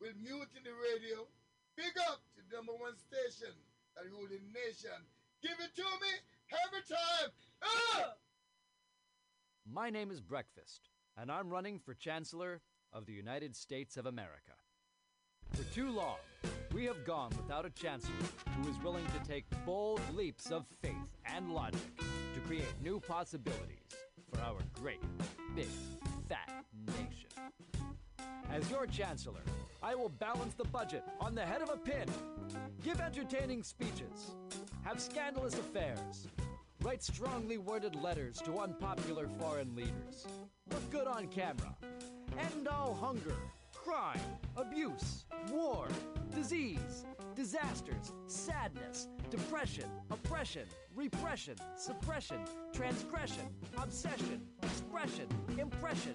will radio. Big up to the number one station that rule the nation. Give it to me every time. Ah! My name is Breakfast, and I'm running for Chancellor of the United States of America. For too long, we have gone without a Chancellor who is willing to take bold leaps of faith and logic to create new possibilities for our great, big, fat. As your Chancellor, I will balance the budget on the head of a pin, give entertaining speeches, have scandalous affairs, write strongly worded letters to unpopular foreign leaders, look good on camera, end all hunger, crime, abuse, war, disease, disasters, sadness, depression, oppression, repression, suppression, transgression, obsession, expression, impression,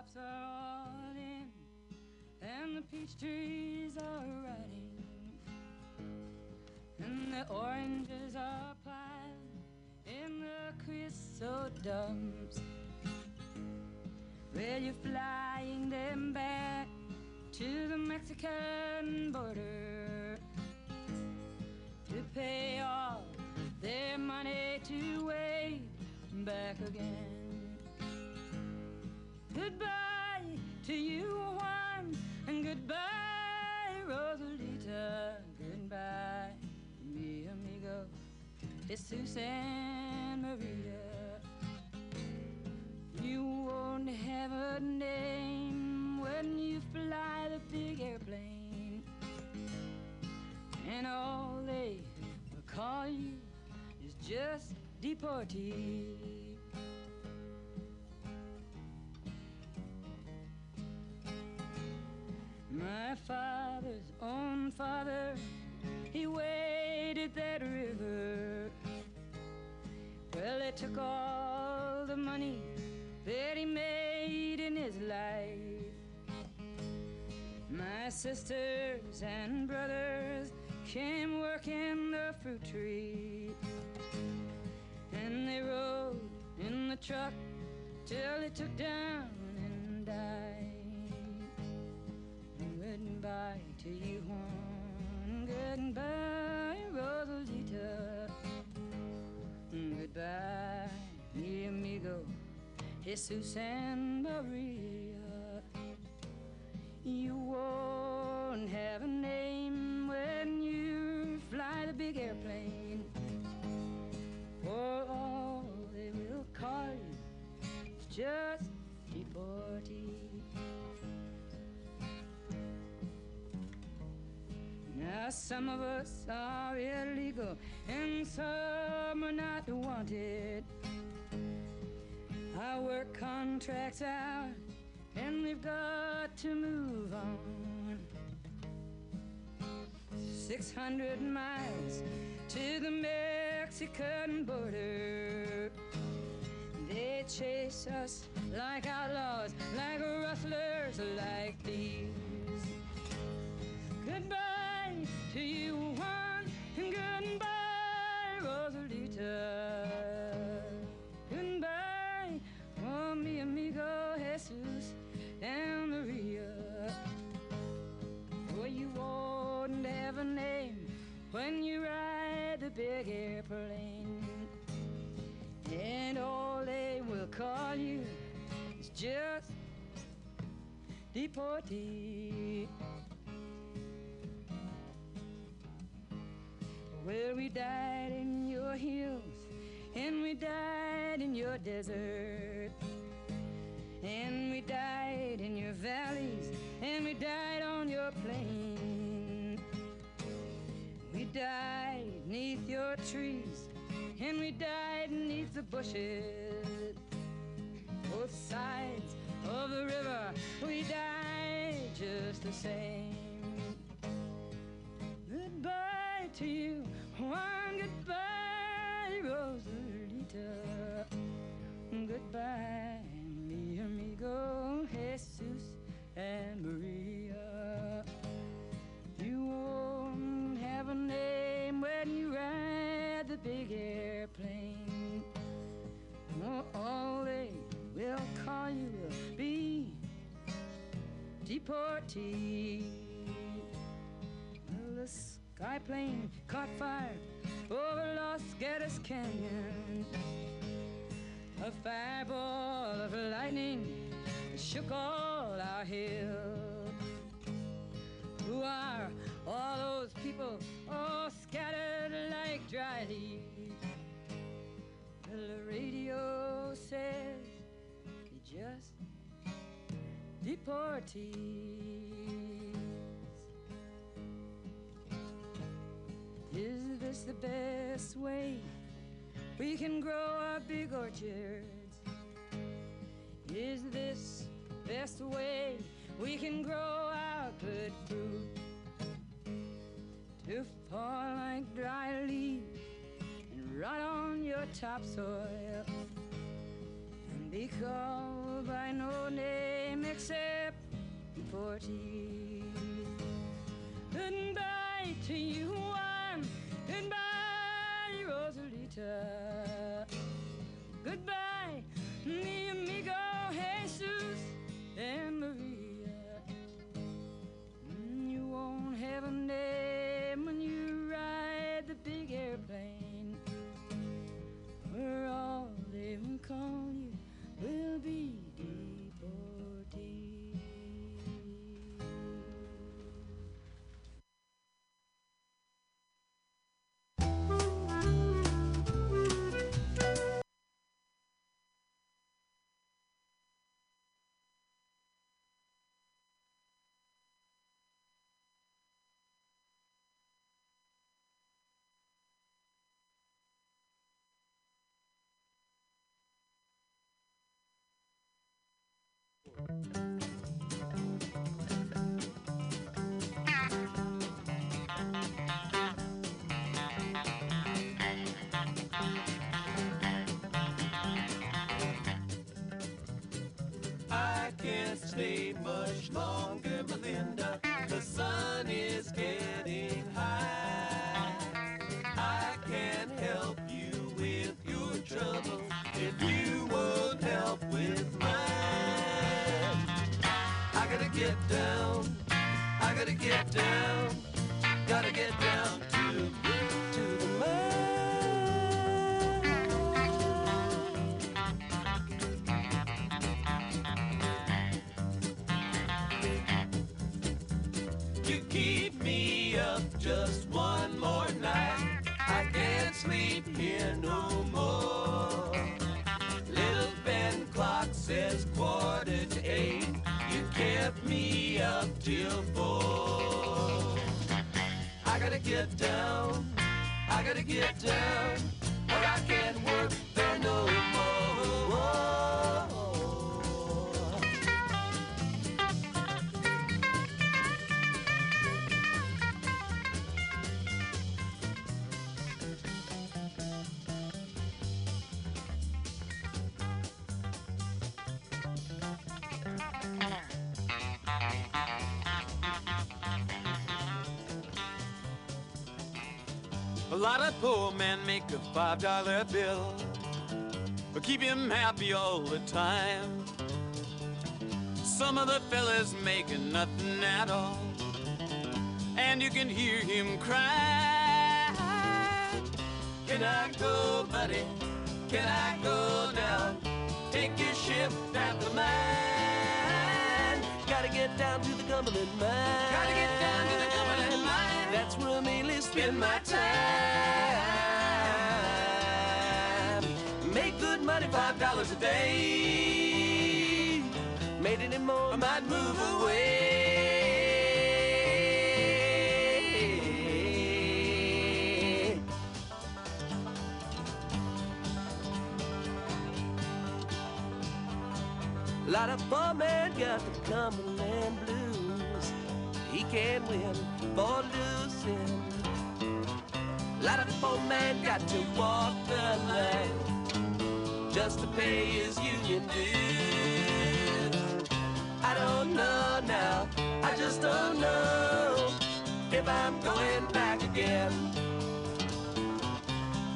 Crops are all in, and the peach trees are rotting, and the oranges are piled in the creosote dumps. Well, you're flying them back to the Mexican border to pay all their money to wait back again. Goodbye to you, Juan, and goodbye, Rosalita. Goodbye, mi amigo, Jesus and Maria. You won't have a name when you fly the big airplane, and all they will call you is just deportee. My father's own father, he waded that river. Well, they took all the money that he made in his life. My sisters and brothers came working the fruit tree. And they rode in the truck till it took down and died. Goodbye to you. Goodbye, Rosalita. Goodbye, mi amigo, Jesus and Maria. You won't have a name when you fly the big airplane. For all they will call you is just deportee. Now some of us are illegal and some are not wanted. Our work contracts out and we've got to move on. 600 miles to the Mexican border. They chase us like outlaws, like rustlers, like thieves. To you, and goodbye, Rosalita. Goodbye, oh, mi amigo Jesus and Maria. For you won't have a name when you ride the big airplane. And all they will call you is just deportee. Well, we died in your hills, and we died in your desert, and we died in your valleys, and we died on your plain. We died neath your trees, and we died neath the bushes. Both sides of the river, we died just the same. Deportee. Well, the sky plane caught fire over Los Gatos Canyon. A fireball of lightning shook all our hills. Who are all those people all scattered like dry leaves? Well, the radio says they just deportees. We can grow our big orchards? Is this the best way we can grow our good fruit? To fall like dry leaves and rot on your topsoil and be called by no name except deportee. Goodbye to you, Juan. Goodbye, Rosalita. Goodbye, mi amigo Jesus and Maria. Mm, You won't have a name when you ride the big airplane. Where all they will A lot of poor men make a five dollar bill, but keep him happy all the time. Some of the fellas making nothing at all, and you can hear him cry. Can I go, buddy? Can I go down? Take your shift at the mine. Gotta get down to the Cumberland mine. Gotta get down to the Cumberland mine. That's where I mainly spend my time. Five dollars a day. Made any more, I might move away. A lot of poor man got the Cumberland blues. He can't win for losing. A lot of poor man got to walk the line just to pay his union dues. I don't know now, I just don't know if I'm going back again.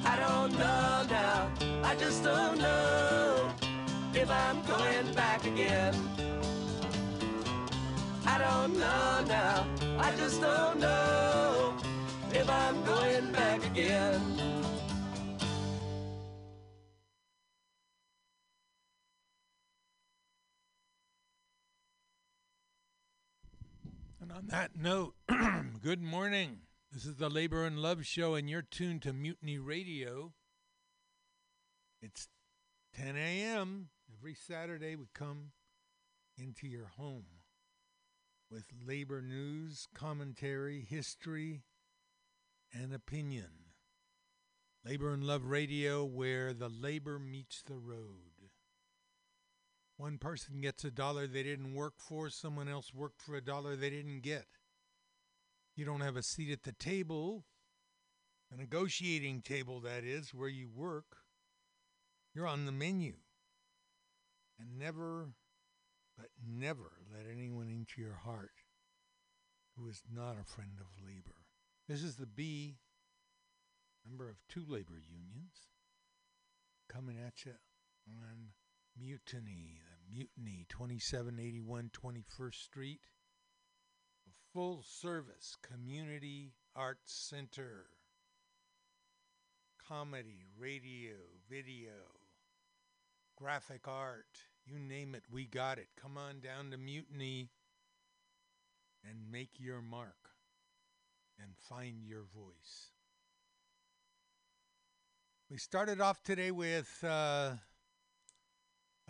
I don't know now, I just don't know if I'm going back again. I don't know now, I just don't know if I'm going back again. On that note, good morning. This is the Labor and Love Show, and you're tuned to Mutiny Radio. It's 10 a.m. Every Saturday, we come into your home with labor news, commentary, history, and opinion. Labor and Love Radio, where the labor meets the road. One person gets a dollar they didn't work for, someone else worked for a dollar they didn't get. You don't have a seat at the table, a negotiating table, that is, where you work. You're on the menu. And never, but never let anyone into your heart who is not a friend of labor. This is the B, member of two labor unions, coming at you on Mutiny, the Mutiny, 2781 21st Street, a full service community arts center. Comedy, radio, video, graphic art, you name it, we got it. Come on down to Mutiny and make your mark and find your voice. We started off today with uh,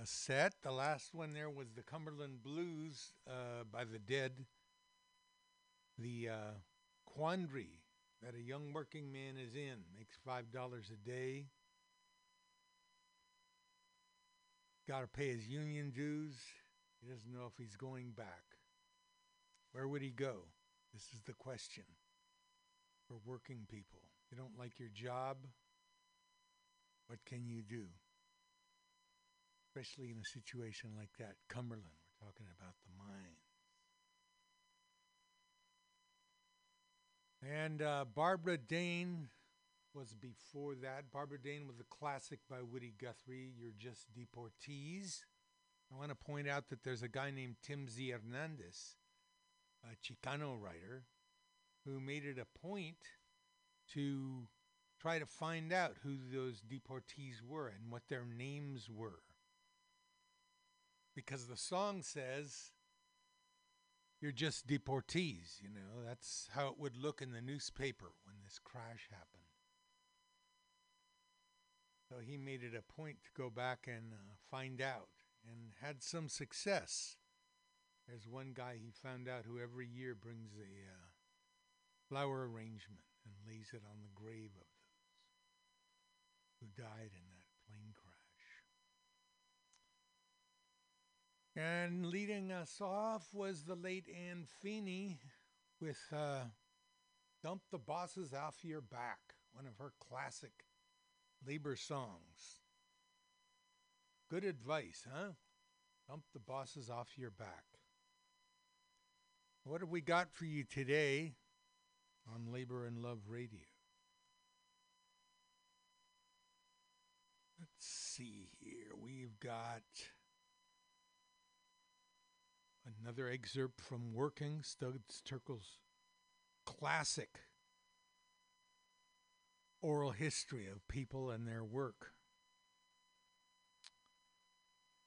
a set. The last one there was the Cumberland Blues uh, by the Dead. The uh, quandary that a young working man is in makes $5 a day. Got to pay his union dues. He doesn't know if he's going back. Where would he go? This is the question for working people. You don't like your job? What can you do? Especially in a situation like that. Cumberland, we're talking about the mines. And uh, Barbara Dane was before that. Barbara Dane was a classic by Woody Guthrie, You're Just Deportees. I want to point out that there's a guy named Tim Z. Hernandez, a Chicano writer, who made it a point to try to find out who those deportees were and what their names were. Because the song says, you're just deportees, you know, that's how it would look in the newspaper when this crash happened. So he made it a point to go back and uh, find out and had some success. There's one guy he found out who every year brings a uh, flower arrangement and lays it on the grave of those who died in that plane crash. And leading us off was the late Ann Feeney with uh, Dump the Bosses Off Your Back, one of her classic labor songs. Good advice, huh? Dump the bosses off your back. What have we got for you today on Labor and Love Radio? Let's see here. We've got another excerpt from Working, Studs Terkel's classic oral history of people and their work.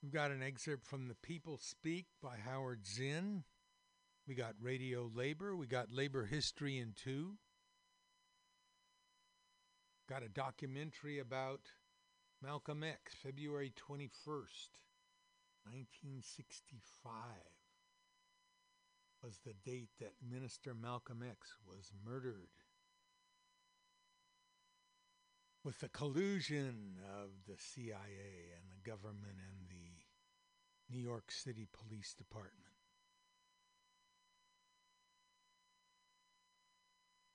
We've got an excerpt from The People Speak by Howard Zinn. We got Radio Labor. We got Labor History in Two. Got a documentary about Malcolm X, February 21st, 1965 was the date that Minister Malcolm X was murdered with the collusion of the CIA and the government and the New York City Police Department.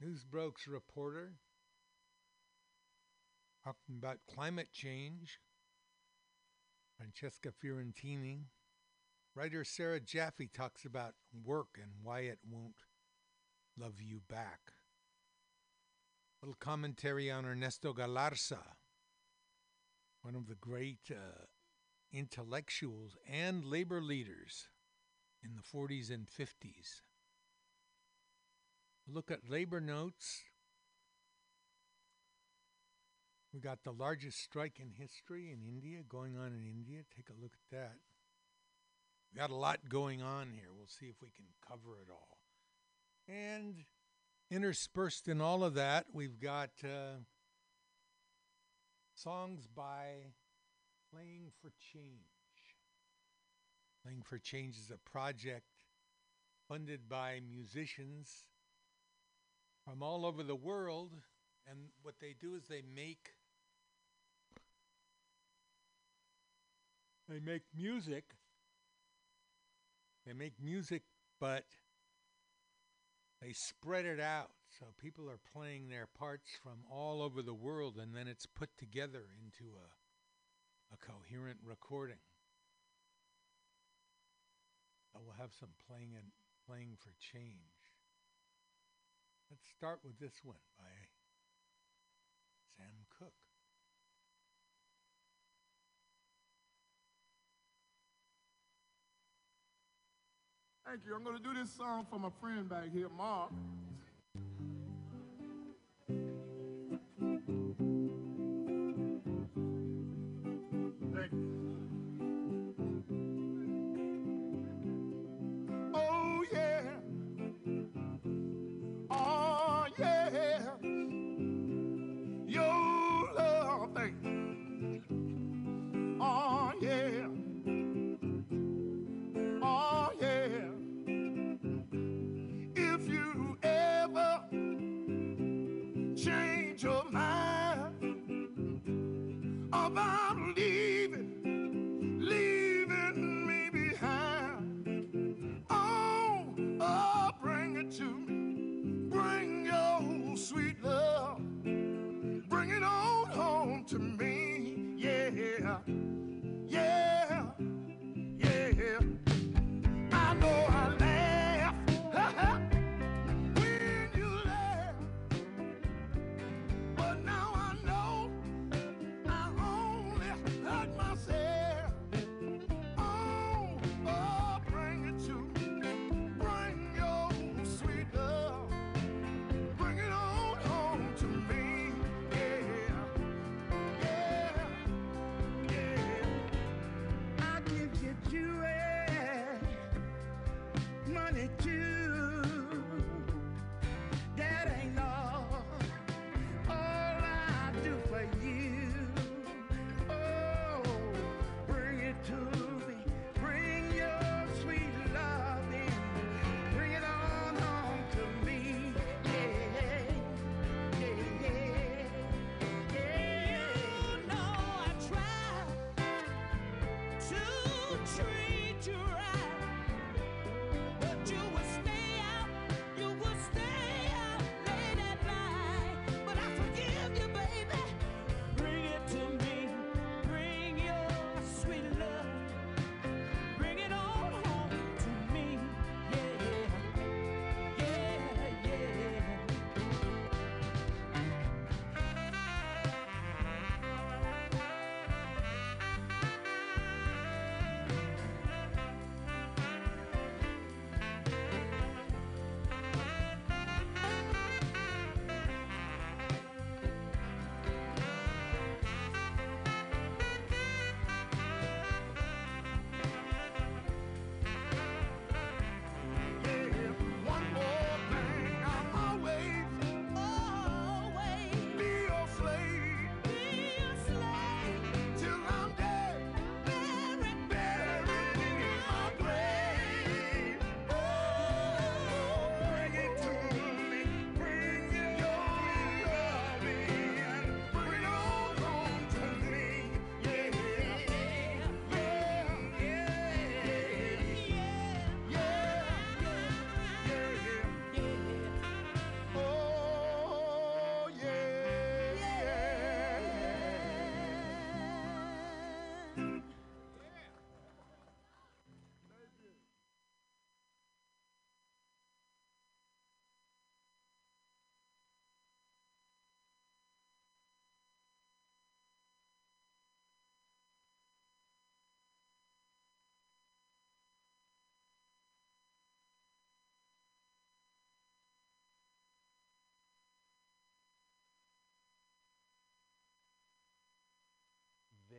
Newsbroke's reporter talking about climate change, Francesca Fiorentini. Writer Sarah Jaffe talks about work and why it won't love you back A little commentary on Ernesto Galarza, one of the great uh, intellectuals and labor leaders in the 40s and 50s. Look at labor notes. We got the largest strike in history in India going on in India. Take a look at that. We got a lot going on here. We'll see if we can cover it all. And interspersed in all of that, we've got uh, songs by Playing for Change. Playing for Change is a project funded by musicians from all over the world. And what they do is they make they make music. They make music, but they spread it out so people are playing their parts from all over the world and then it's put together into a, a coherent recording. I will have some playing and playing for change. Let's start with this one by Sam Cooke. Thank you. I'm going to do this song for my friend back here, Mark.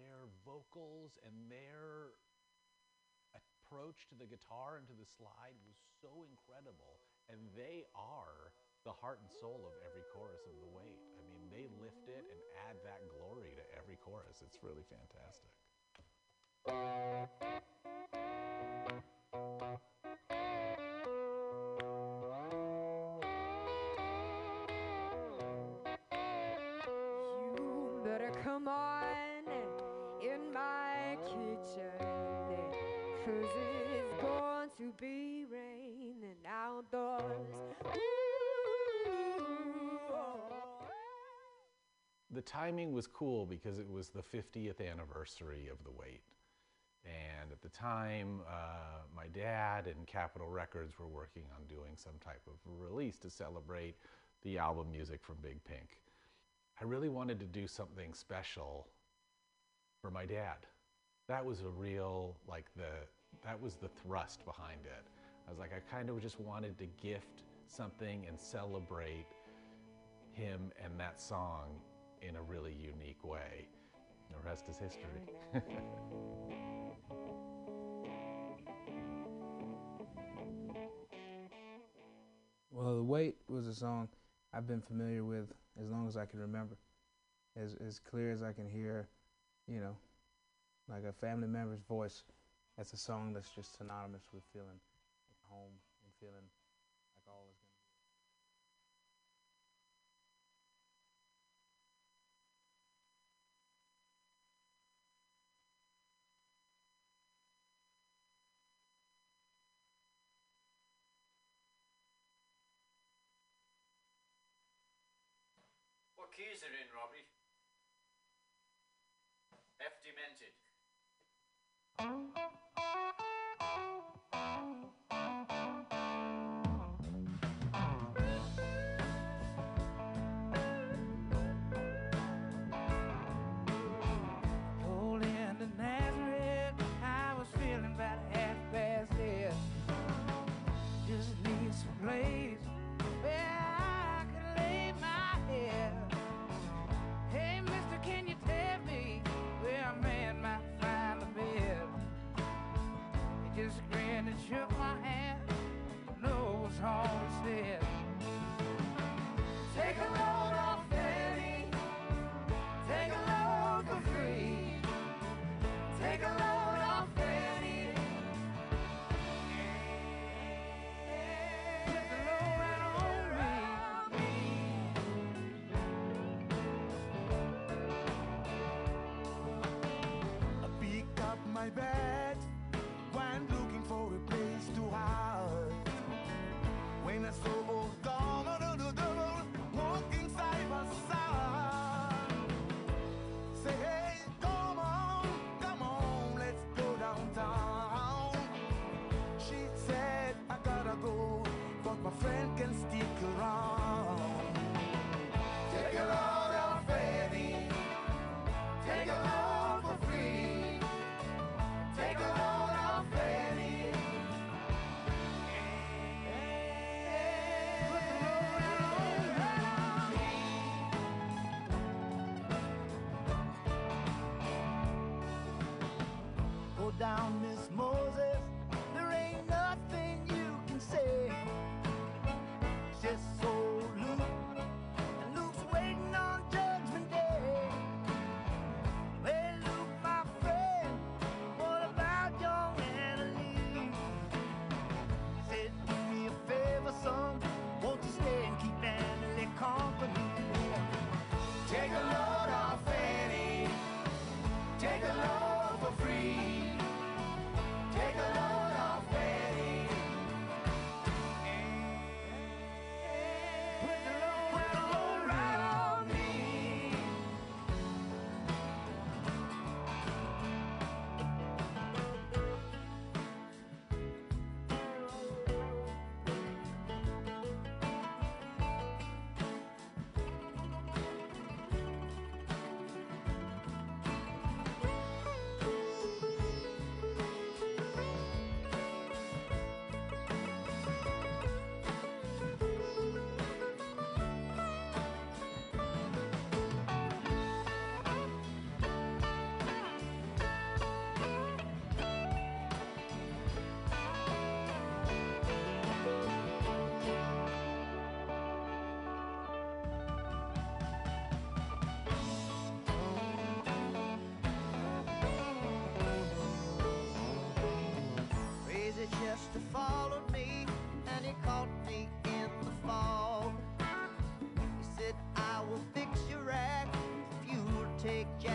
Their vocals and their approach to the guitar and to the slide was so incredible. And they are the heart and soul of every chorus of the weight i mean they lift it and add that glory to every chorus. It's really fantastic. Come on in my kitchen. Cause it's going to be outdoors. The timing was cool because it was the 50th anniversary of the Weight and at the time uh, my dad and capitol records were working on doing some type of release to celebrate the album music from big pink i really wanted to do something special for my dad that was a real like the that was the thrust behind it i was like i kind of just wanted to gift something and celebrate him and that song in a really unique way. The rest is history. Well, The Weight was a song I've been familiar with as long as I can remember. As, as clear as I can hear, you know, like a family member's voice. That's a song that's just synonymous with feeling at home and feeling like all is going to What keys are in, Robbie? F demented. Pulled into Nazareth, I was feeling about half past dead. Just need some place where All he said. When you'll Jack,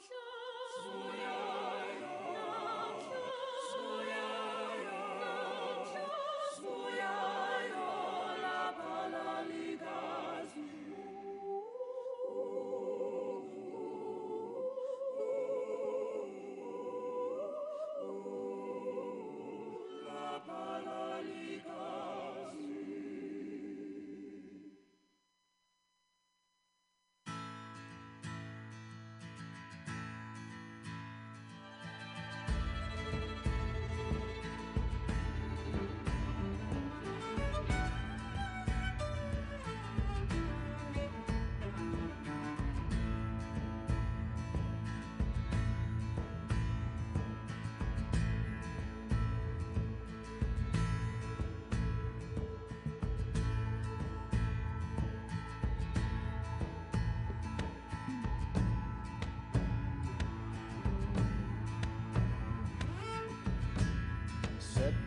生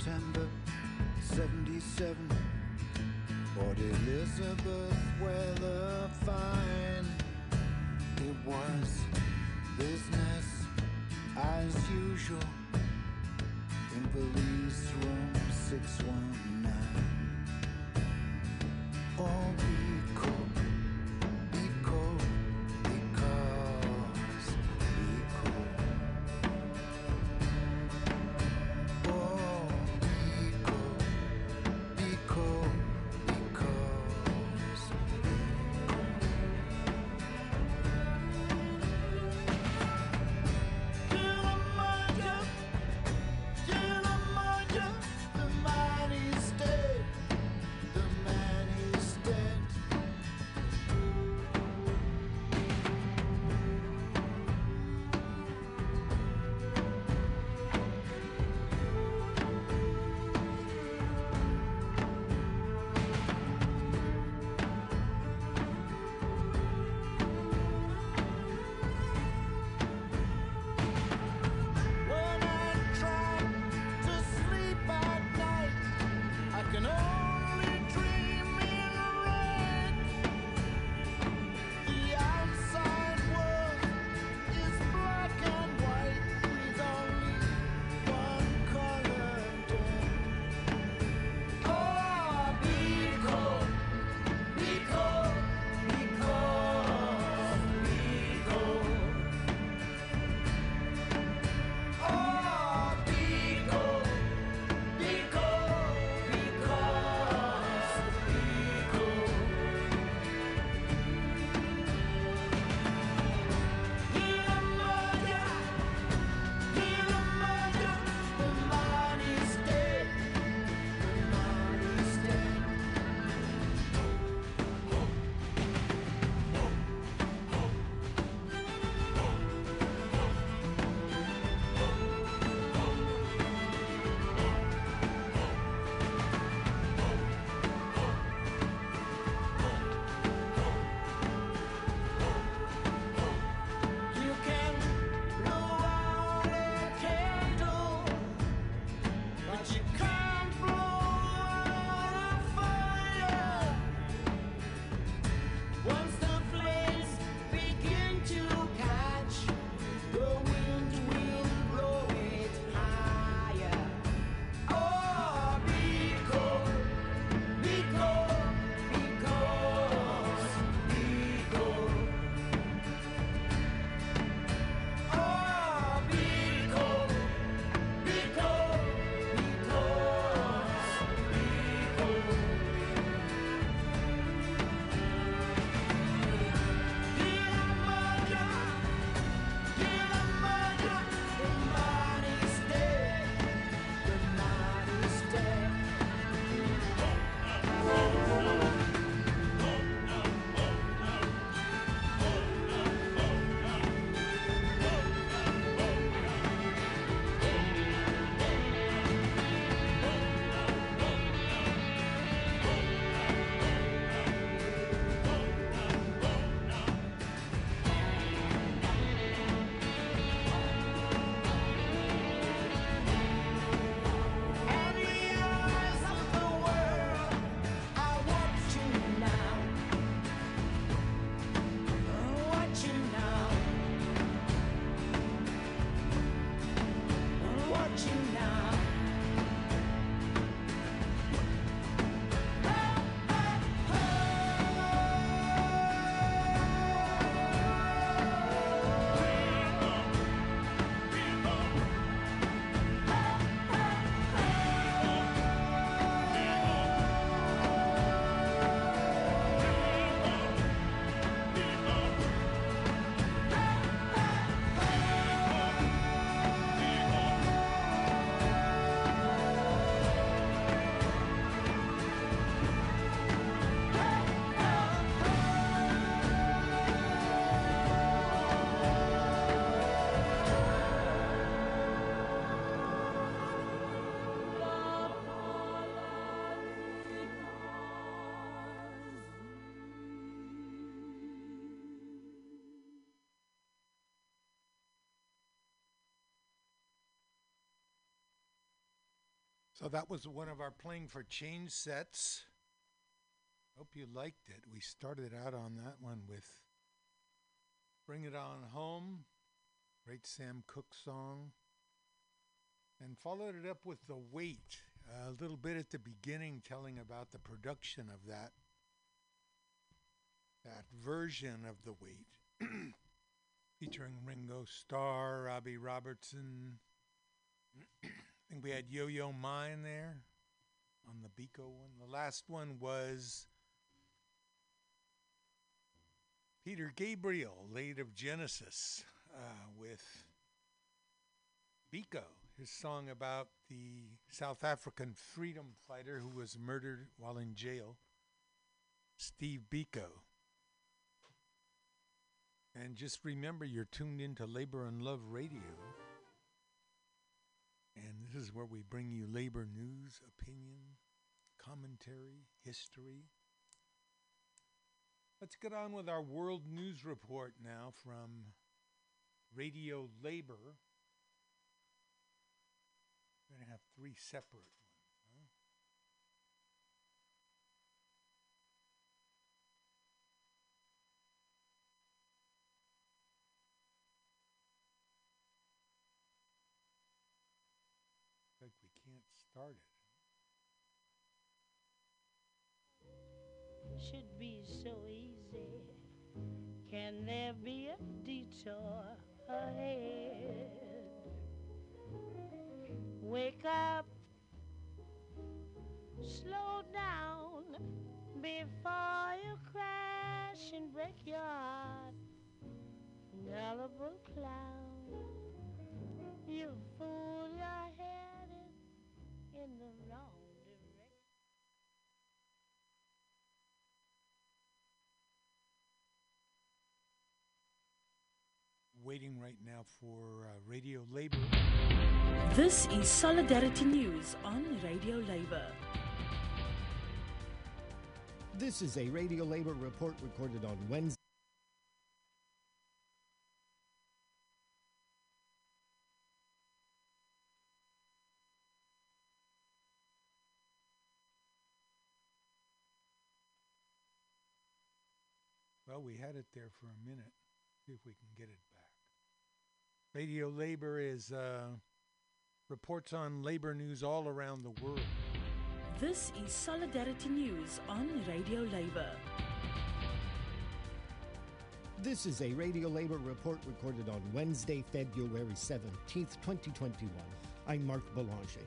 September 77. Port Elizabeth weather fine. It was business as usual in police room 619. That was one of our playing for change sets. Hope you liked it. We started out on that one with Bring It On Home, great Sam Cooke song, and followed it up with The Weight, a little bit at the beginning telling about the production of that that version of The Weight, featuring Ringo Starr, Robbie Robertson. I think we had Yo Yo Ma in there on the Biko one. The last one was Peter Gabriel, late of Genesis, uh, with Biko, his song about the South African freedom fighter who was murdered while in jail, Steve Biko. And just remember, you're tuned into Labor and Love Radio. And this is where we bring you labor news, opinion, commentary, history. Let's get on with our world news report now from Radio Labor. We're going to have three separate ones. Huh? Like we it. should be so easy. Can there be a detour ahead? Wake up, slow down before you crash and break your heart. Gullible clown, you fool, you're headed in the wrong direction. Waiting right now for uh, Radio Labor. This is Solidarity News on Radio Labour. This is a Radio Labor report recorded on Wednesday. Well, we had it there for a minute. See if we can get it back. Radio Labor is uh, reports on labor news all around the world. This is Solidarity News on Radio Labour. This is a Radio Labor report recorded on Wednesday, February 17th, 2021. I'm Mark Belanger.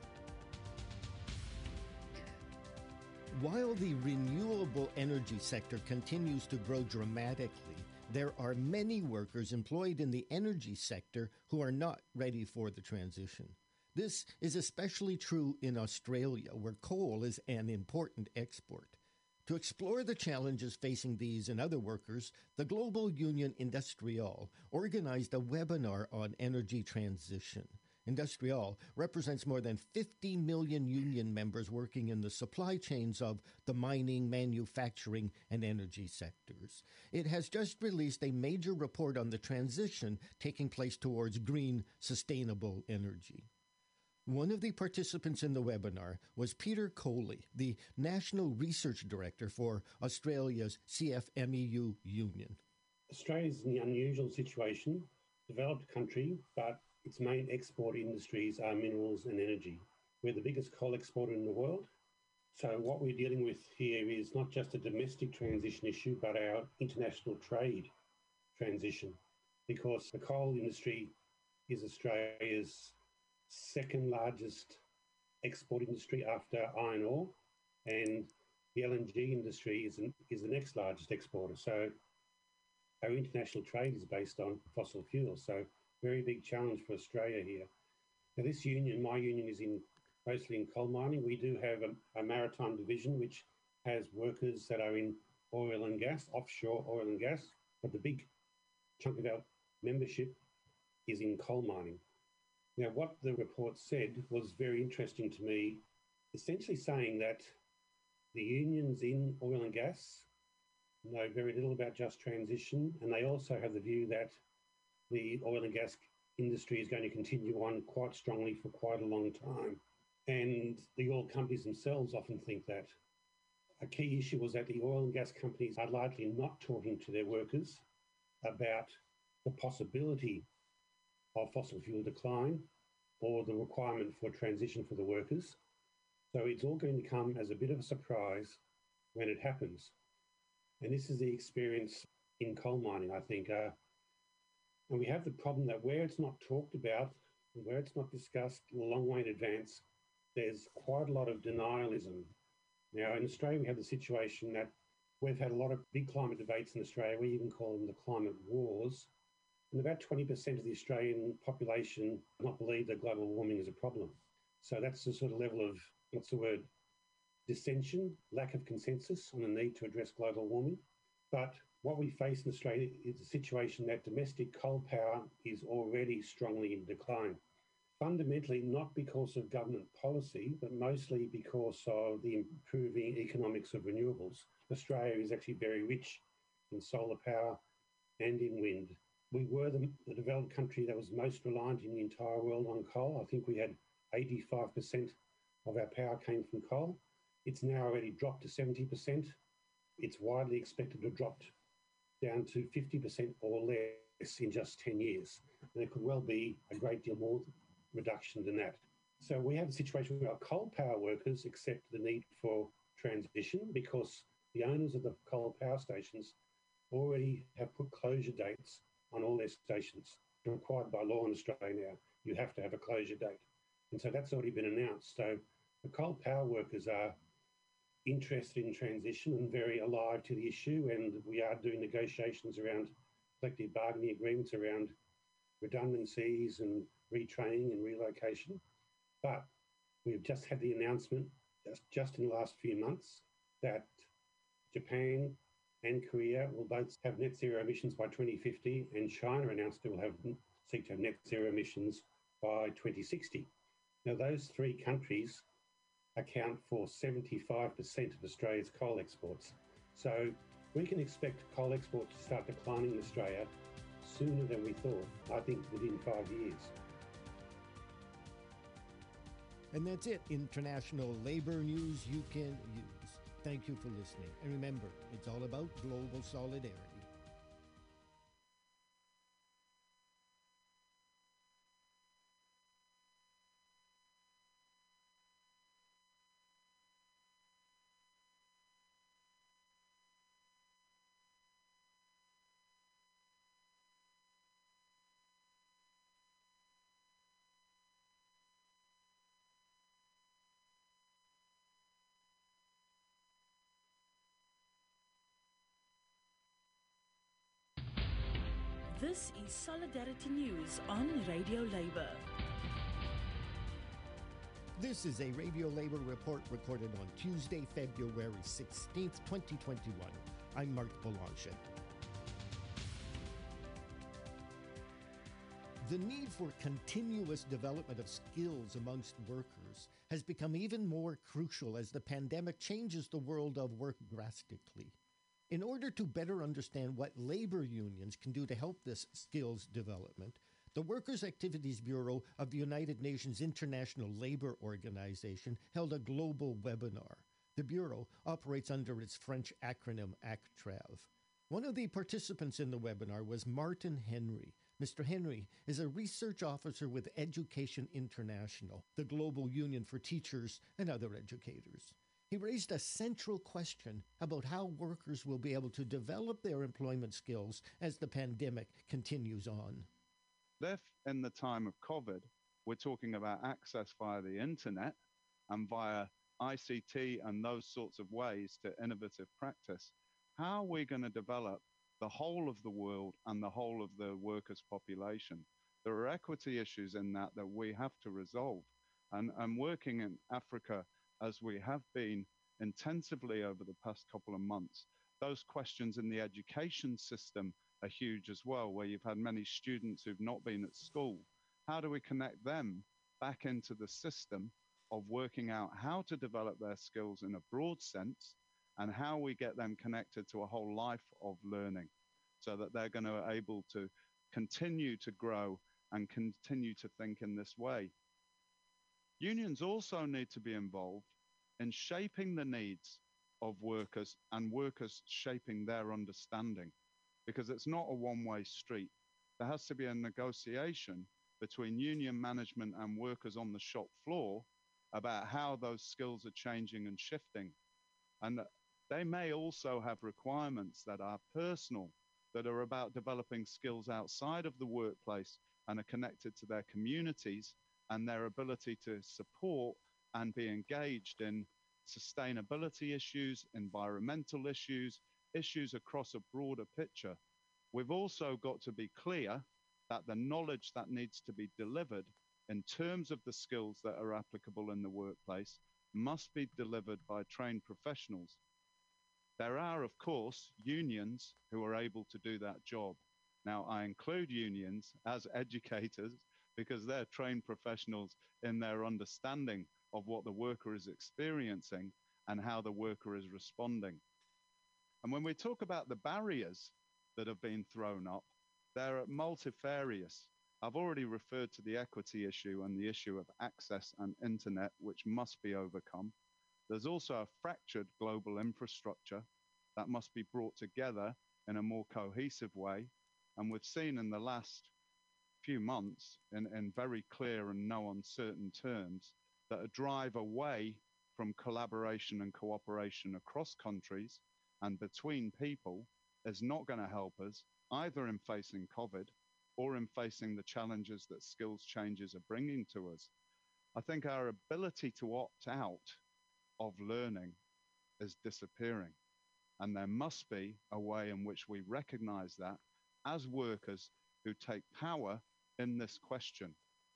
While the renewable energy sector continues to grow dramatically, there are many workers employed in the energy sector who are not ready for the transition. This is especially true in Australia, where coal is an important export. To explore the challenges facing these and other workers, the Global Union IndustriALL organized a webinar on energy transition. IndustriALL represents more than 50 million union members working in the supply chains of the mining, manufacturing, and energy sectors. It has just released a major report on the transition taking place towards green, sustainable energy. One of the participants in the webinar was Peter Colley, the National Research Director for Australia's CFMEU union. Australia's in the unusual situation, developed country, but its main export industries are minerals and energy. We're the biggest coal exporter in the world. So, what we're dealing with here is not just a domestic transition issue, but our international trade transition, because the coal industry is Australia's second largest export industry after iron ore, and the LNG industry is, an, is the next largest exporter. So, our international trade is based on fossil fuels. So, very big challenge for Australia here. Now, this union, my union, is in mostly in coal mining. We do have a, a maritime division which has workers that are in oil and gas, offshore oil and gas, but the big chunk of our membership is in coal mining. Now, what the report said was very interesting to me, essentially saying that the unions in oil and gas know very little about just transition, and they also have the view that the oil and gas industry is going to continue on quite strongly for quite a long time. And the oil companies themselves often think that. A key issue was that the oil and gas companies are likely not talking to their workers about the possibility of fossil fuel decline or the requirement for transition for the workers. So it's all going to come as a bit of a surprise when it happens. And this is the experience in coal mining, I think. Uh, and we have the problem that where it's not talked about, and where it's not discussed a long way in advance, there's quite a lot of denialism. Now, in Australia, we have the situation that we've had a lot of big climate debates in Australia. We even call them the climate wars. And about 20% of the Australian population do not believe that global warming is a problem. So that's the sort of level of, what's the word, dissension, lack of consensus on the need to address global warming. But what we face in Australia is a situation that domestic coal power is already strongly in decline. Fundamentally, not because of government policy, but mostly because of the improving economics of renewables. Australia is actually very rich in solar power and in wind. We were the, the developed country that was most reliant in the entire world on coal. I think we had 85% of our power came from coal. It's now already dropped to 70%. It's widely expected to drop down to 50% or less in just 10 years. And it could well be a great deal more reduction than that. So we have a situation where our coal power workers accept the need for transition because the owners of the coal power stations already have put closure dates on all their stations. Required by law in Australia now, you have to have a closure date. And so that's already been announced. So the coal power workers are interested in transition and very alive to the issue. And we are doing negotiations around collective bargaining agreements around redundancies and retraining and relocation. But we've just had the announcement just, in the last few months that Japan and Korea will both have net zero emissions by 2050, and China announced it will have seek to have net zero emissions by 2060. Now, those three countries account for 75% of Australia's coal exports. So we can expect coal exports to start declining in Australia sooner than we thought, I think within five years. And that's it. International labor news you can use. Thank you for listening. And remember, it's all about global solidarity. This is Solidarity News on Radio Labour. This is a Radio Labor report recorded on Tuesday, February 16th, 2021. I'm Mark Boulanger. The need for continuous development of skills amongst workers has become even more crucial as the pandemic changes the world of work drastically. In order to better understand what labor unions can do to help this skills development, the Workers' Activities Bureau of the United Nations International Labor Organization held a global webinar. The Bureau operates under its French acronym ACTRAV. One of the participants in the webinar was Martin Henry. Mr. Henry is a research officer with Education International, the global union for teachers and other educators. He raised a central question about how workers will be able to develop their employment skills as the pandemic continues on. If in the time of COVID, we're talking about access via the internet and via ICT and those sorts of ways to innovative practice, how are we going to develop the whole of the world and the whole of the workers' population? There are equity issues in that that we have to resolve. And, and working in Africa as we have been intensively over the past couple of months, those questions in the education system are huge as well, where you've had many students who've not been at school. How do we connect them back into the system of working out how to develop their skills in a broad sense and how we get them connected to a whole life of learning so that they're going to be able to continue to grow and continue to think in this way. Unions also need to be involved in shaping the needs of workers and workers shaping their understanding because it's not a one way street. There has to be a negotiation between union management and workers on the shop floor about how those skills are changing and shifting. And they may also have requirements that are personal, that are about developing skills outside of the workplace and are connected to their communities and their ability to support and be engaged in sustainability issues, environmental issues, issues across a broader picture. We've also got to be clear that the knowledge that needs to be delivered in terms of the skills that are applicable in the workplace must be delivered by trained professionals. There are, of course, unions who are able to do that job. Now, I include unions as educators because they're trained professionals in their understanding of what the worker is experiencing and how the worker is responding. And when we talk about the barriers that have been thrown up, they're multifarious. I've already referred to the equity issue and the issue of access and internet, which must be overcome. There's also a fractured global infrastructure that must be brought together in a more cohesive way. And we've seen in the last few months, in, in very clear and no uncertain terms, that a drive away from collaboration and cooperation across countries and between people is not going to help us either in facing COVID or in facing the challenges that skills changes are bringing to us. I think our ability to opt out of learning is disappearing. And there must be a way in which we recognize that as workers who take power in this question,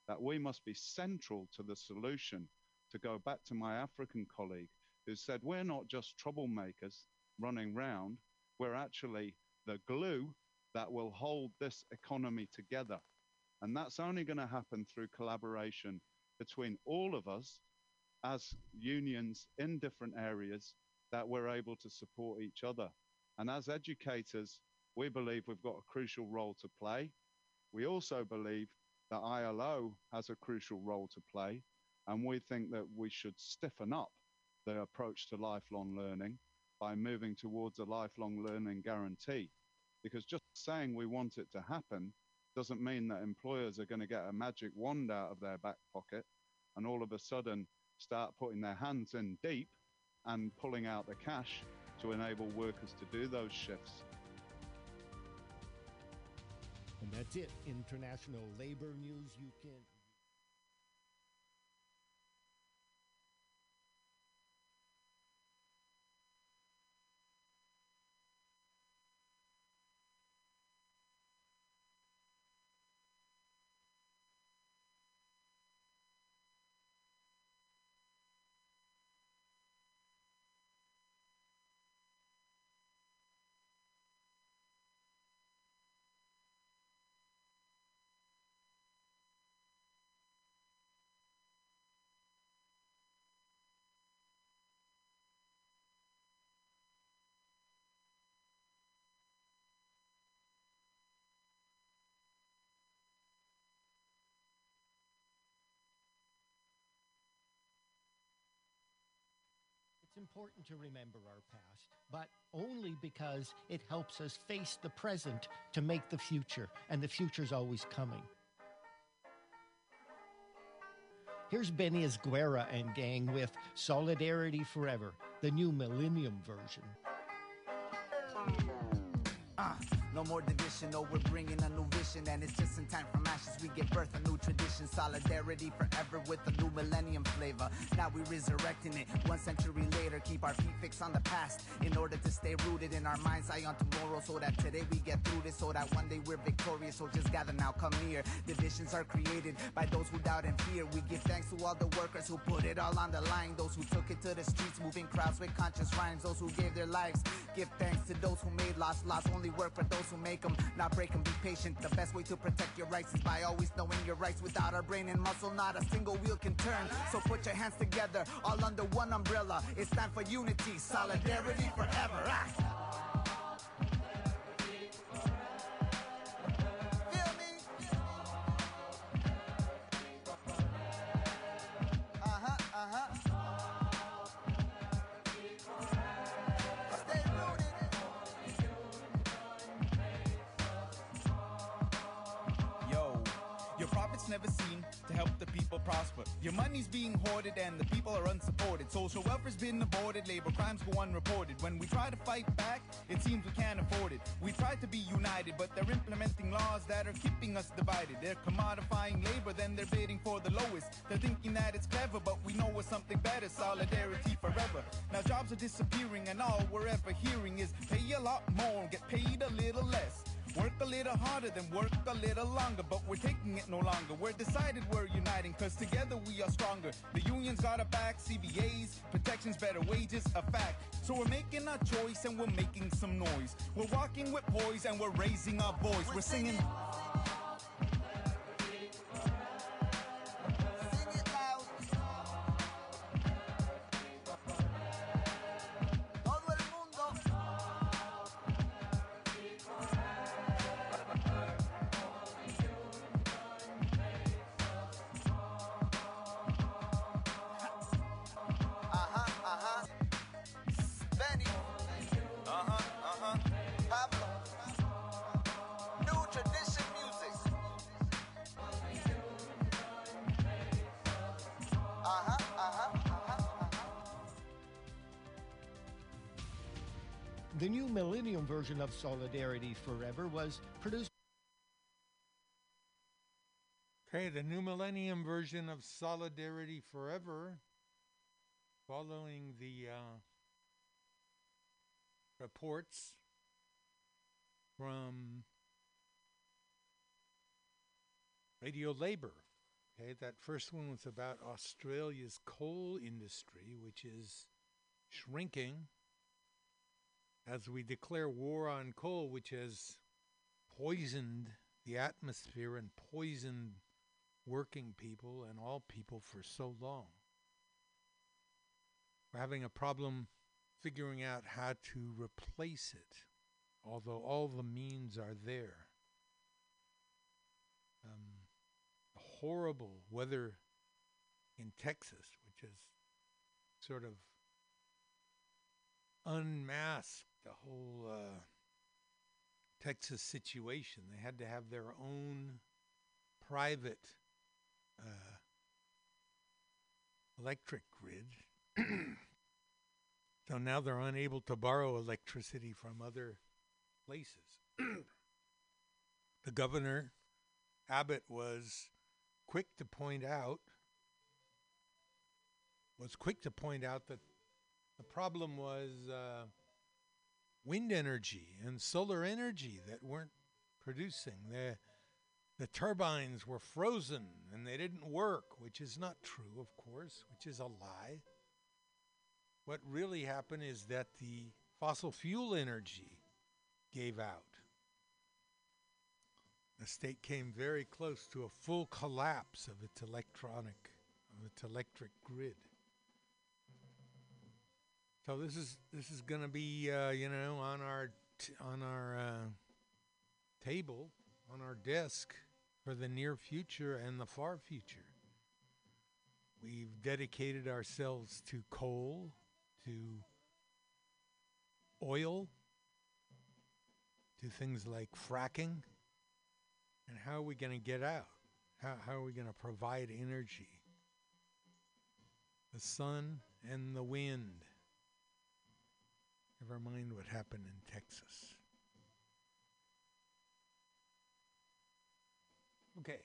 that we must be central to the solution. To go back to my African colleague who said, We're not just troublemakers running round, we're actually the glue that will hold this economy together. And that's only going to happen through collaboration between all of us as unions in different areas that we're able to support each other. And as educators, we believe we've got a crucial role to play. We also believe that ILO has a crucial role to play. And we think that we should stiffen up the approach to lifelong learning by moving towards a lifelong learning guarantee. Because just saying we want it to happen doesn't mean that employers are going to get a magic wand out of their back pocket and all of a sudden start putting their hands in deep and pulling out the cash to enable workers to do those shifts. That's it. International labor news. You can. Important to remember our past, but only because it helps us face the present to make the future, and the future's always coming. Here's Benny Esguerra and gang with Solidarity Forever, the new Millennium version. No more division, no, we're bringing a new vision, and it's just in time from ashes we get birth a new tradition. Solidarity forever with a new millennium flavor. Now we resurrecting it one century later. Keep our feet fixed on the past in order to stay rooted in our mind's eye on tomorrow, so that today we get through this, so that one day we're victorious. So just gather now, come near. Divisions are created by those who doubt and fear. We give thanks to all the workers who put it all on the line, those who took it to the streets, moving crowds with conscious rhymes, those who gave their lives. Give thanks to those who made lost, lost only work for those who make them, not break them. Be patient. The best way to protect your rights is by always knowing your rights. Without our brain and muscle, not a single wheel can turn. So put your hands together, all under one umbrella. It's time for unity, solidarity forever. Ah. Prosper. Your money's being hoarded and the people are unsupported. Social welfare's been aborted, labor crimes go unreported. When we try to fight back, it seems we can't afford it. We try to be united, but they're implementing laws that are keeping us divided. They're commodifying labor, then they're bidding for the lowest. They're thinking that it's clever, but we know it's something better. Solidarity forever. Now jobs are disappearing, and all we're ever hearing is pay a lot more, get paid a little less. Work a little harder, then work a little longer, but we're taking it no longer. We're decided we're uniting, cause together we are stronger. The unions got our back, CBAs, protections, better wages, a fact. So we're making our choice and we're making some noise. We're walking with poise and we're raising our voice. We're singing. Version of Solidarity Forever was produced. Okay, the new millennium version of Solidarity Forever, following the uh, reports from Radio Labor. Okay, that first one was about Australia's coal industry, which is shrinking as we declare war on coal, which has poisoned the atmosphere and poisoned working people and all people for so long. We're having a problem figuring out how to replace it, although all the means are there. Um, horrible weather in Texas, which has sort of unmasked the whole uh, Texas situation. They had to have their own private uh, electric grid. so now they're unable to borrow electricity from other places. the governor, Abbott, was quick to point out was quick to point out that the problem was uh, wind energy and solar energy that weren't producing. The, the turbines were frozen and they didn't work, which is not true, of course, which is a lie. What really happened is that the fossil fuel energy gave out. The state came very close to a full collapse of its electronic, of its electric grid. So this is this is going to be uh, you know on our t- on our uh, table on our desk for the near future and the far future. We've dedicated ourselves to coal, to oil, to things like fracking. And how are we going to get out? How, how are we going to provide energy? The sun and the wind. Never mind what happened in Texas. Okay.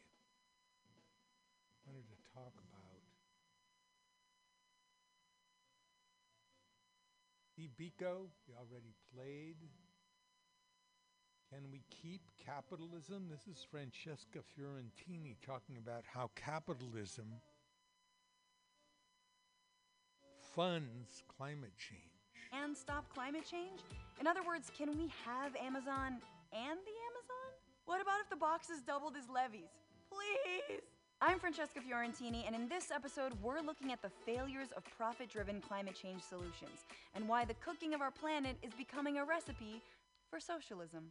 I Wanted to talk about Biko, we already played. Can we keep capitalism? This is Francesca Fiorentini talking about how capitalism funds climate change. And stop climate change? In other words, can we have Amazon and the Amazon? What about if the boxes doubled as levees? Please! I'm Francesca Fiorentini, and in this episode, we're looking at the failures of profit driven climate change solutions and why the cooking of our planet is becoming a recipe for socialism.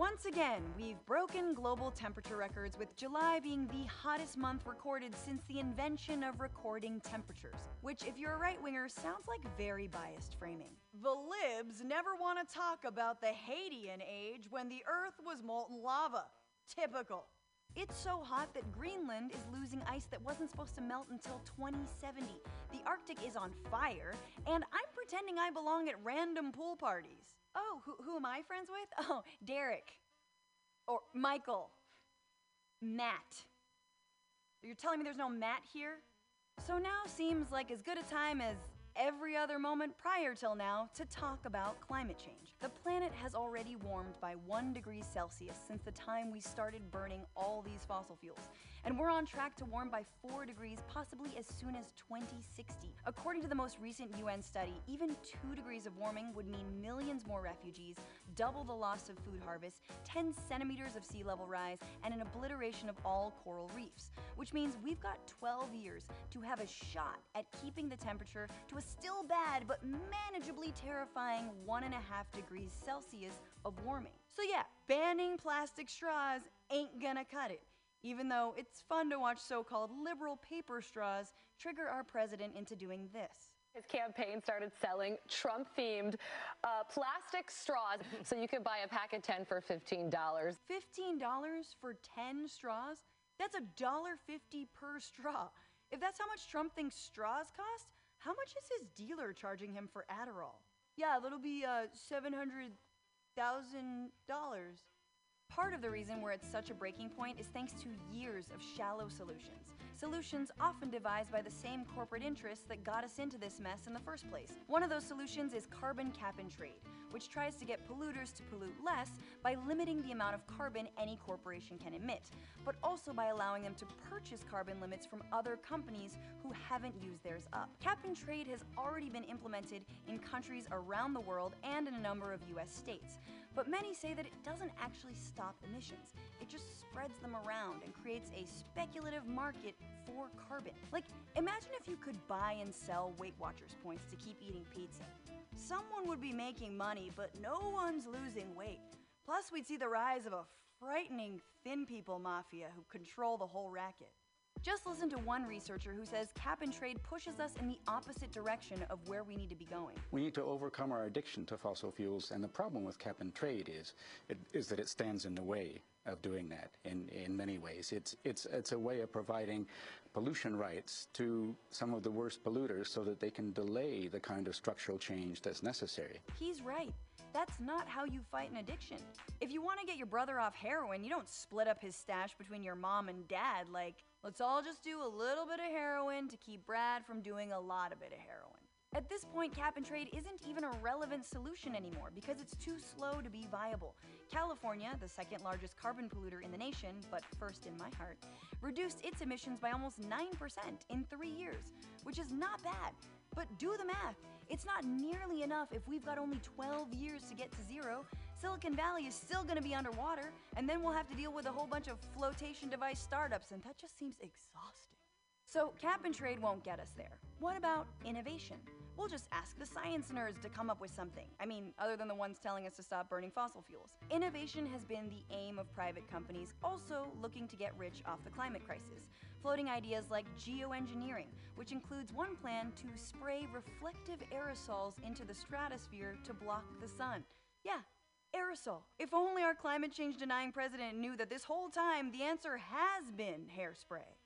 Once again, we've broken global temperature records, with July being the hottest month recorded since the invention of recording temperatures. Which, if you're a right winger, sounds like very biased framing. The libs never want to talk about the Hadean age when the Earth was molten lava. Typical. It's so hot that Greenland is losing ice that wasn't supposed to melt until 2070. The Arctic is on fire, and I'm pretending I belong at random pool parties. Oh, who, who am I friends with? Oh, Derek. Or Michael. Matt. You're telling me there's no Matt here? So now seems like as good a time as every other moment prior till now to talk about climate change. The planet has already warmed by 1 degree Celsius since the time we started burning all these fossil fuels, and we're on track to warm by 4 degrees possibly as soon as 2060. According to the most recent UN study, even 2 degrees of warming would mean millions more refugees, double the loss of food harvest, 10 centimeters of sea level rise, and an obliteration of all coral reefs, which means we've got 12 years to have a shot at keeping the temperature to a still bad but manageably terrifying 1.5 degrees Celsius of warming. So, yeah, banning plastic straws ain't gonna cut it. Even though it's fun to watch so called liberal paper straws trigger our president into doing this. His campaign started selling Trump themed uh, plastic straws. so you could buy a pack of 10 for $15. $15 for 10 straws? That's a dollar fifty per straw. If that's how much Trump thinks straws cost, how much is his dealer charging him for Adderall? Yeah, that'll be uh, seven hundred thousand dollars. Part of the reason we're at such a breaking point is thanks to years of shallow solutions. Solutions often devised by the same corporate interests that got us into this mess in the first place. One of those solutions is carbon cap and trade, which tries to get polluters to pollute less by limiting the amount of carbon any corporation can emit, but also by allowing them to purchase carbon limits from other companies who haven't used theirs up. Cap and trade has already been implemented in countries around the world and in a number of US states. But many say that it doesn't actually stop emissions. It just spreads them around and creates a speculative market for carbon. Like, imagine if you could buy and sell Weight Watchers points to keep eating pizza. Someone would be making money, but no one's losing weight. Plus, we'd see the rise of a frightening thin people mafia who control the whole racket. Just listen to one researcher who says cap and trade pushes us in the opposite direction of where we need to be going. We need to overcome our addiction to fossil fuels, and the problem with cap and trade is, it, is that it stands in the way of doing that in, in many ways. It's, it's, it's a way of providing pollution rights to some of the worst polluters so that they can delay the kind of structural change that's necessary. He's right. That's not how you fight an addiction. If you want to get your brother off heroin, you don't split up his stash between your mom and dad like, let's all just do a little bit of heroin to keep Brad from doing a lot of bit of heroin. At this point, cap and trade isn't even a relevant solution anymore because it's too slow to be viable. California, the second largest carbon polluter in the nation, but first in my heart, reduced its emissions by almost 9% in three years, which is not bad. But do the math. It's not nearly enough if we've got only 12 years to get to zero. Silicon Valley is still going to be underwater, and then we'll have to deal with a whole bunch of flotation device startups, and that just seems exhausting. So, cap and trade won't get us there. What about innovation? We'll just ask the science nerds to come up with something. I mean, other than the ones telling us to stop burning fossil fuels. Innovation has been the aim of private companies also looking to get rich off the climate crisis, floating ideas like geoengineering, which includes one plan to spray reflective aerosols into the stratosphere to block the sun. Yeah, aerosol. If only our climate change denying president knew that this whole time the answer has been hairspray.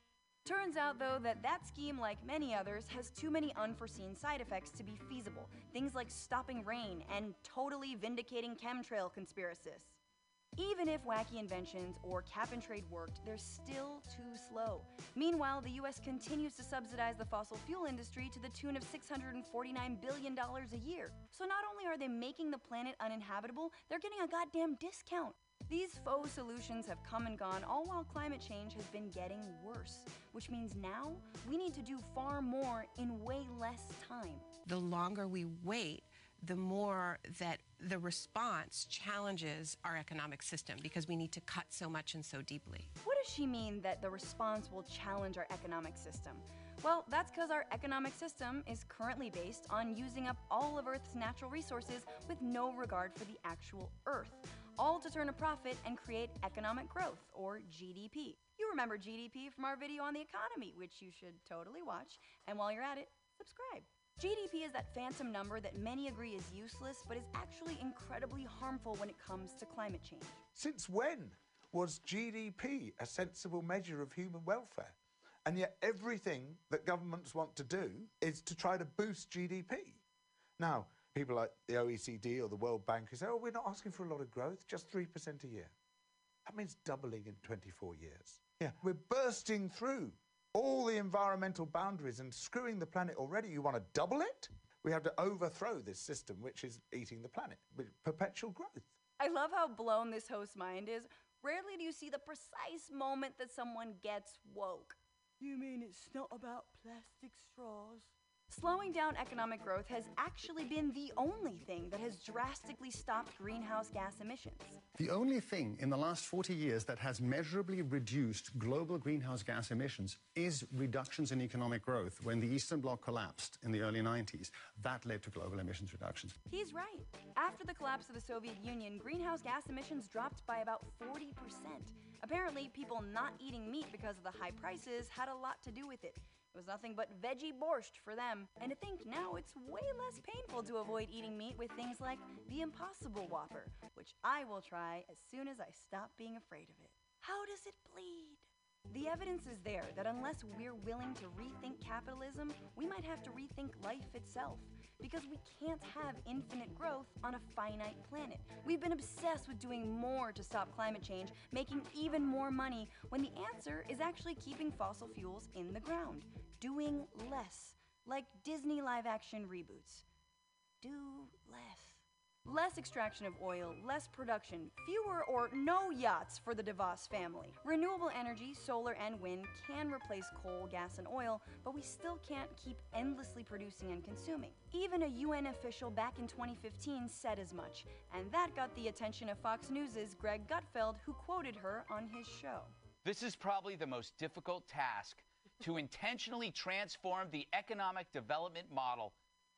Turns out, though, that that scheme, like many others, has too many unforeseen side effects to be feasible. Things like stopping rain and totally vindicating chemtrail conspiracists. Even if wacky inventions or cap and trade worked, they're still too slow. Meanwhile, the US continues to subsidize the fossil fuel industry to the tune of $649 billion a year. So not only are they making the planet uninhabitable, they're getting a goddamn discount. These faux solutions have come and gone, all while climate change has been getting worse, which means now we need to do far more in way less time. The longer we wait, the more that the response challenges our economic system because we need to cut so much and so deeply. What does she mean that the response will challenge our economic system? Well, that's because our economic system is currently based on using up all of Earth's natural resources with no regard for the actual Earth. All to turn a profit and create economic growth, or GDP. You remember GDP from our video on the economy, which you should totally watch, and while you're at it, subscribe. GDP is that phantom number that many agree is useless, but is actually incredibly harmful when it comes to climate change. Since when was GDP a sensible measure of human welfare? And yet, everything that governments want to do is to try to boost GDP. Now, people like the OECD or the World Bank who say, oh, we're not asking for a lot of growth, just 3% a year. That means doubling in 24 years. Yeah, we're bursting through all the environmental boundaries and screwing the planet already. You want to double it? We have to overthrow this system, which is eating the planet with perpetual growth. I love how blown this host's mind is. Rarely do you see the precise moment that someone gets woke. You mean it's not about plastic straws? Slowing down economic growth has actually been the only thing that has drastically stopped greenhouse gas emissions. The only thing in the last 40 years that has measurably reduced global greenhouse gas emissions is reductions in economic growth. When the Eastern Bloc collapsed in the early 90s, that led to global emissions reductions. He's right. After the collapse of the Soviet Union, greenhouse gas emissions dropped by about 40%. Apparently, people not eating meat because of the high prices had a lot to do with it. It was nothing but veggie borscht for them. And to think now it's way less painful to avoid eating meat with things like the Impossible Whopper, which I will try as soon as I stop being afraid of it. How does it bleed? The evidence is there that unless we're willing to rethink capitalism, we might have to rethink life itself. Because we can't have infinite growth on a finite planet. We've been obsessed with doing more to stop climate change, making even more money, when the answer is actually keeping fossil fuels in the ground. Doing less, like Disney live action reboots. Do less. Less extraction of oil, less production, fewer or no yachts for the DeVos family. Renewable energy, solar and wind, can replace coal, gas, and oil, but we still can't keep endlessly producing and consuming. Even a UN official back in 2015 said as much, and that got the attention of Fox News' Greg Gutfeld, who quoted her on his show. This is probably the most difficult task to intentionally transform the economic development model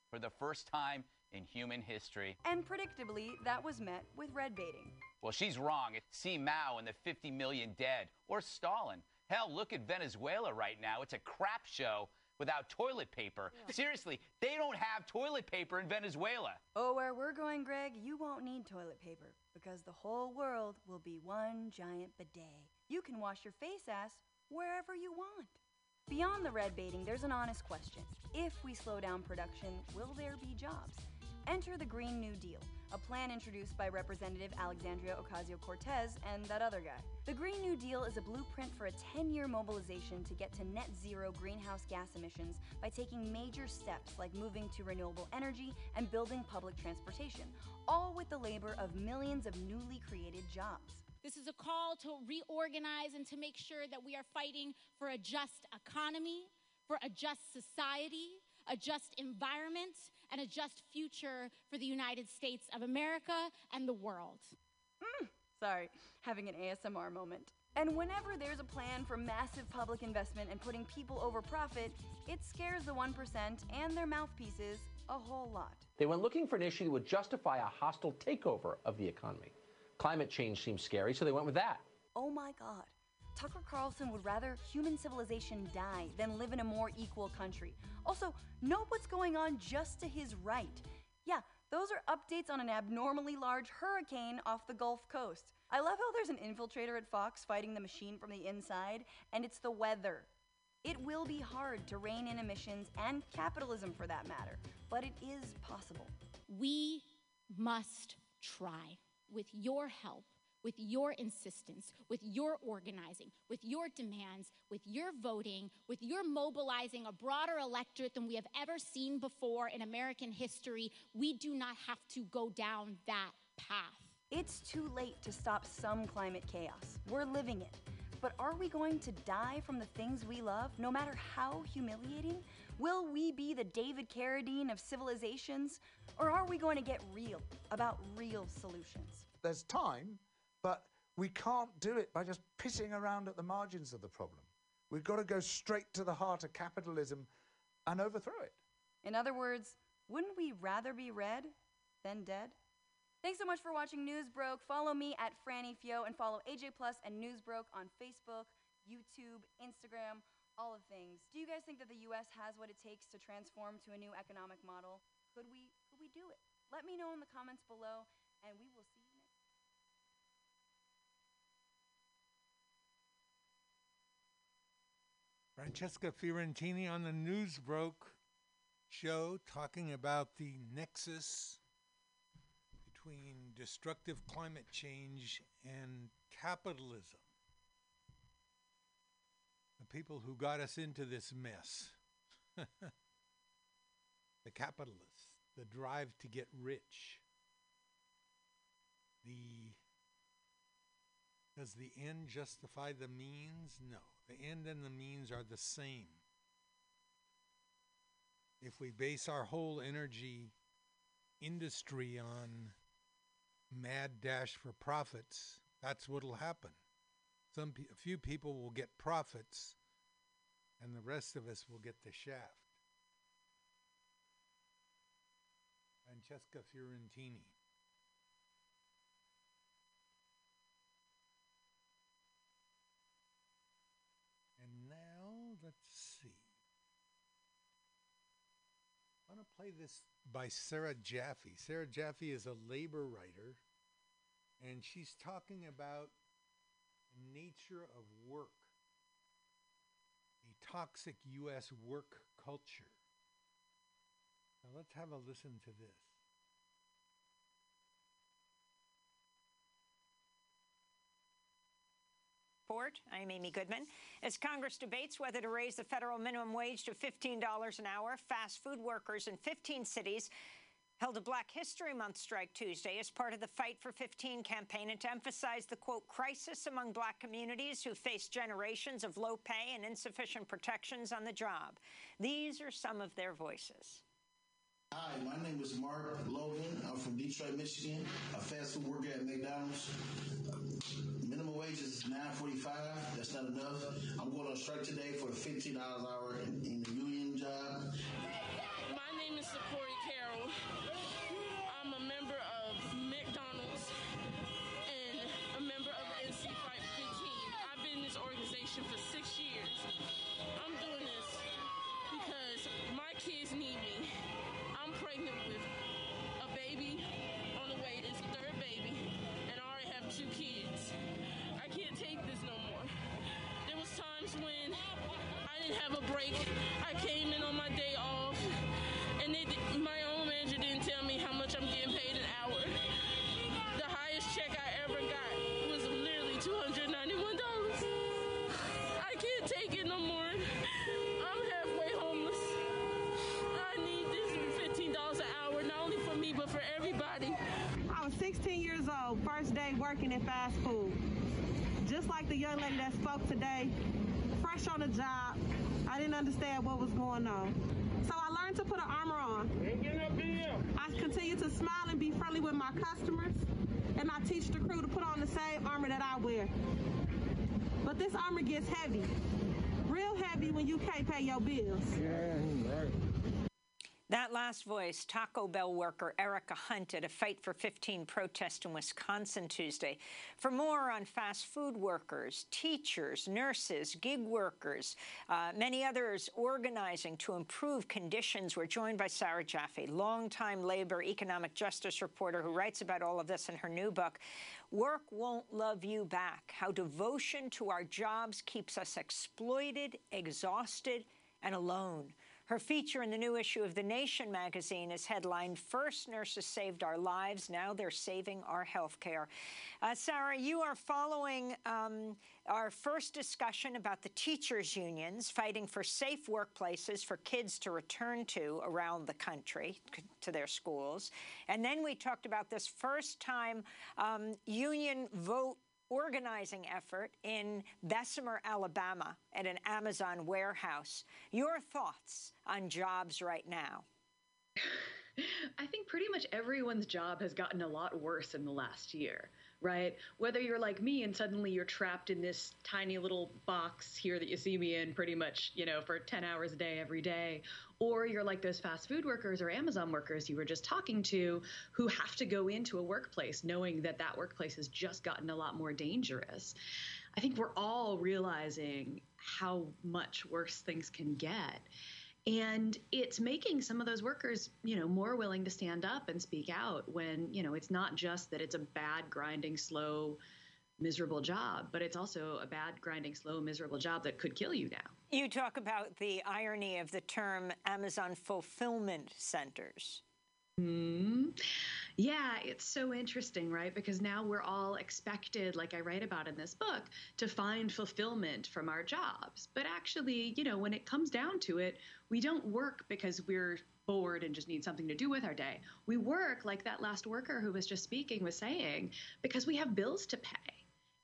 for the first time in human history. And predictably, that was met with red baiting. Well, she's wrong. It's see Mao and the 50 million dead, or Stalin. Hell, look at Venezuela right now. It's a crap show without toilet paper. Seriously, they don't have toilet paper in Venezuela. Oh, where we're going, Greg, you won't need toilet paper because the whole world will be one giant bidet. You can wash your face ass wherever you want. Beyond the red baiting, there's an honest question. If we slow down production, will there be jobs? Enter the Green New Deal, a plan introduced by Representative Alexandria Ocasio Cortez and that other guy. The Green New Deal is a blueprint for a 10 year mobilization to get to net zero greenhouse gas emissions by taking major steps like moving to renewable energy and building public transportation, all with the labor of millions of newly created jobs. This is a call to reorganize and to make sure that we are fighting for a just economy, for a just society, a just environment, and a just future for the United States of America and the world. Mm, sorry, having an ASMR moment. And whenever there's a plan for massive public investment and putting people over profit, it scares the 1% and their mouthpieces a whole lot. They went looking for an issue that would justify a hostile takeover of the economy. Climate change seems scary, so they went with that. Oh my god. Tucker Carlson would rather human civilization die than live in a more equal country. Also, note what's going on just to his right. Yeah, those are updates on an abnormally large hurricane off the Gulf Coast. I love how there's an infiltrator at Fox fighting the machine from the inside, and it's the weather. It will be hard to rein in emissions and capitalism for that matter, but it is possible. We must try with your help, with your insistence, with your organizing, with your demands, with your voting, with your mobilizing a broader electorate than we have ever seen before in American history. We do not have to go down that path. It's too late to stop some climate chaos. We're living it. But are we going to die from the things we love, no matter how humiliating? Will we be the David Carradine of civilizations? Or are we going to get real about real solutions? There's time, but we can't do it by just pissing around at the margins of the problem. We've got to go straight to the heart of capitalism and overthrow it. In other words, wouldn't we rather be red than dead? Thanks so much for watching Newsbroke. Follow me at Franny Fio and follow AJ Plus and Newsbroke on Facebook, YouTube, Instagram, all of things. Do you guys think that the US has what it takes to transform to a new economic model? Could we could we do it? Let me know in the comments below and we will see you next Francesca Fiorentini on the Newsbroke show talking about the nexus between destructive climate change and capitalism. The people who got us into this mess. the capitalists, the drive to get rich. The does the end justify the means? No. The end and the means are the same. If we base our whole energy industry on mad dash for profits, that's what'll happen. Some pe- a few people will get profits and the rest of us will get the shaft. Francesca Fiorentini. And now let's see. I want to play this by Sarah Jaffe. Sarah Jaffe is a labor writer, and she's talking about the nature of work, a toxic U.S. work culture. Now let's have a listen to this. I'm Amy Goodman. As Congress debates whether to raise the federal minimum wage to $15 an hour, fast food workers in 15 cities held a Black History Month strike Tuesday as part of the Fight for 15 campaign and to emphasize the, quote, crisis among black communities who face generations of low pay and insufficient protections on the job. These are some of their voices. Hi, my name is Mark Logan. I'm from Detroit, Michigan. A fast food worker at McDonald's. Minimum wage is nine forty-five. That's not enough. I'm going on strike today for a fifteen dollars an hour in, in the union job. My name is Sephora in fast food. Just like the young lady that spoke today, fresh on the job, I didn't understand what was going on. So I learned to put an armor on. I continue to smile and be friendly with my customers, and I teach the crew to put on the same armor that I wear. But this armor gets heavy, real heavy when you can't pay your bills. That last voice, Taco Bell worker Erica Hunt at a Fight for 15 protest in Wisconsin Tuesday. For more on fast food workers, teachers, nurses, gig workers, uh, many others organizing to improve conditions, we're joined by Sarah Jaffe, longtime labor economic justice reporter who writes about all of this in her new book. Work won't love you back. How devotion to our jobs keeps us exploited, exhausted, and alone. Her feature in the new issue of The Nation magazine is headlined First Nurses Saved Our Lives, Now They're Saving Our Healthcare. Uh, Sarah, you are following um, our first discussion about the teachers' unions fighting for safe workplaces for kids to return to around the country, to their schools. And then we talked about this first time um, union vote organizing effort in Bessemer, Alabama, at an Amazon warehouse. Your thoughts on jobs right now? I think pretty much everyone's job has gotten a lot worse in the last year. Right? Whether you're like me and suddenly you're trapped in this tiny little box here that you see me in pretty much, you know, for 10 hours a day every day, or you're like those fast food workers or Amazon workers you were just talking to who have to go into a workplace knowing that that workplace has just gotten a lot more dangerous. I think we're all realizing how much worse things can get and it's making some of those workers you know more willing to stand up and speak out when you know it's not just that it's a bad grinding slow miserable job but it's also a bad grinding slow miserable job that could kill you now. You talk about the irony of the term amazon fulfillment centers Hmm. Yeah, it's so interesting, right? Because now we're all expected, like I write about in this book, to find fulfillment from our jobs. But actually, you know, when it comes down to it, we don't work because we're bored and just need something to do with our day. We work, like that last worker who was just speaking was saying, because we have bills to pay.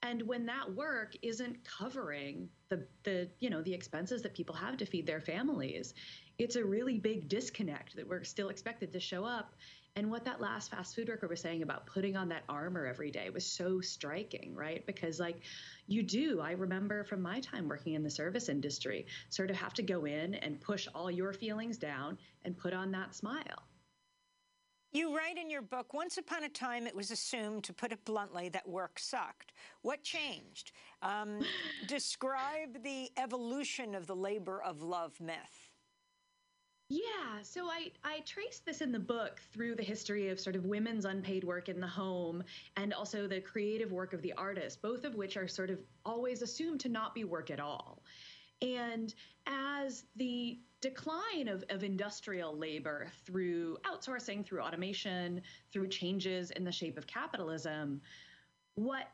And when that work isn't covering the, the you know the expenses that people have to feed their families, it's a really big disconnect that we're still expected to show up and what that last fast food worker was saying about putting on that armor every day was so striking, right? Because, like, you do, I remember from my time working in the service industry, sort of have to go in and push all your feelings down and put on that smile. You write in your book, once upon a time it was assumed, to put it bluntly, that work sucked. What changed? Um, describe the evolution of the labor of love myth. Yeah, so I, I traced this in the book through the history of sort of women's unpaid work in the home and also the creative work of the artist, both of which are sort of always assumed to not be work at all. And as the decline of, of industrial labor through outsourcing, through automation, through changes in the shape of capitalism, what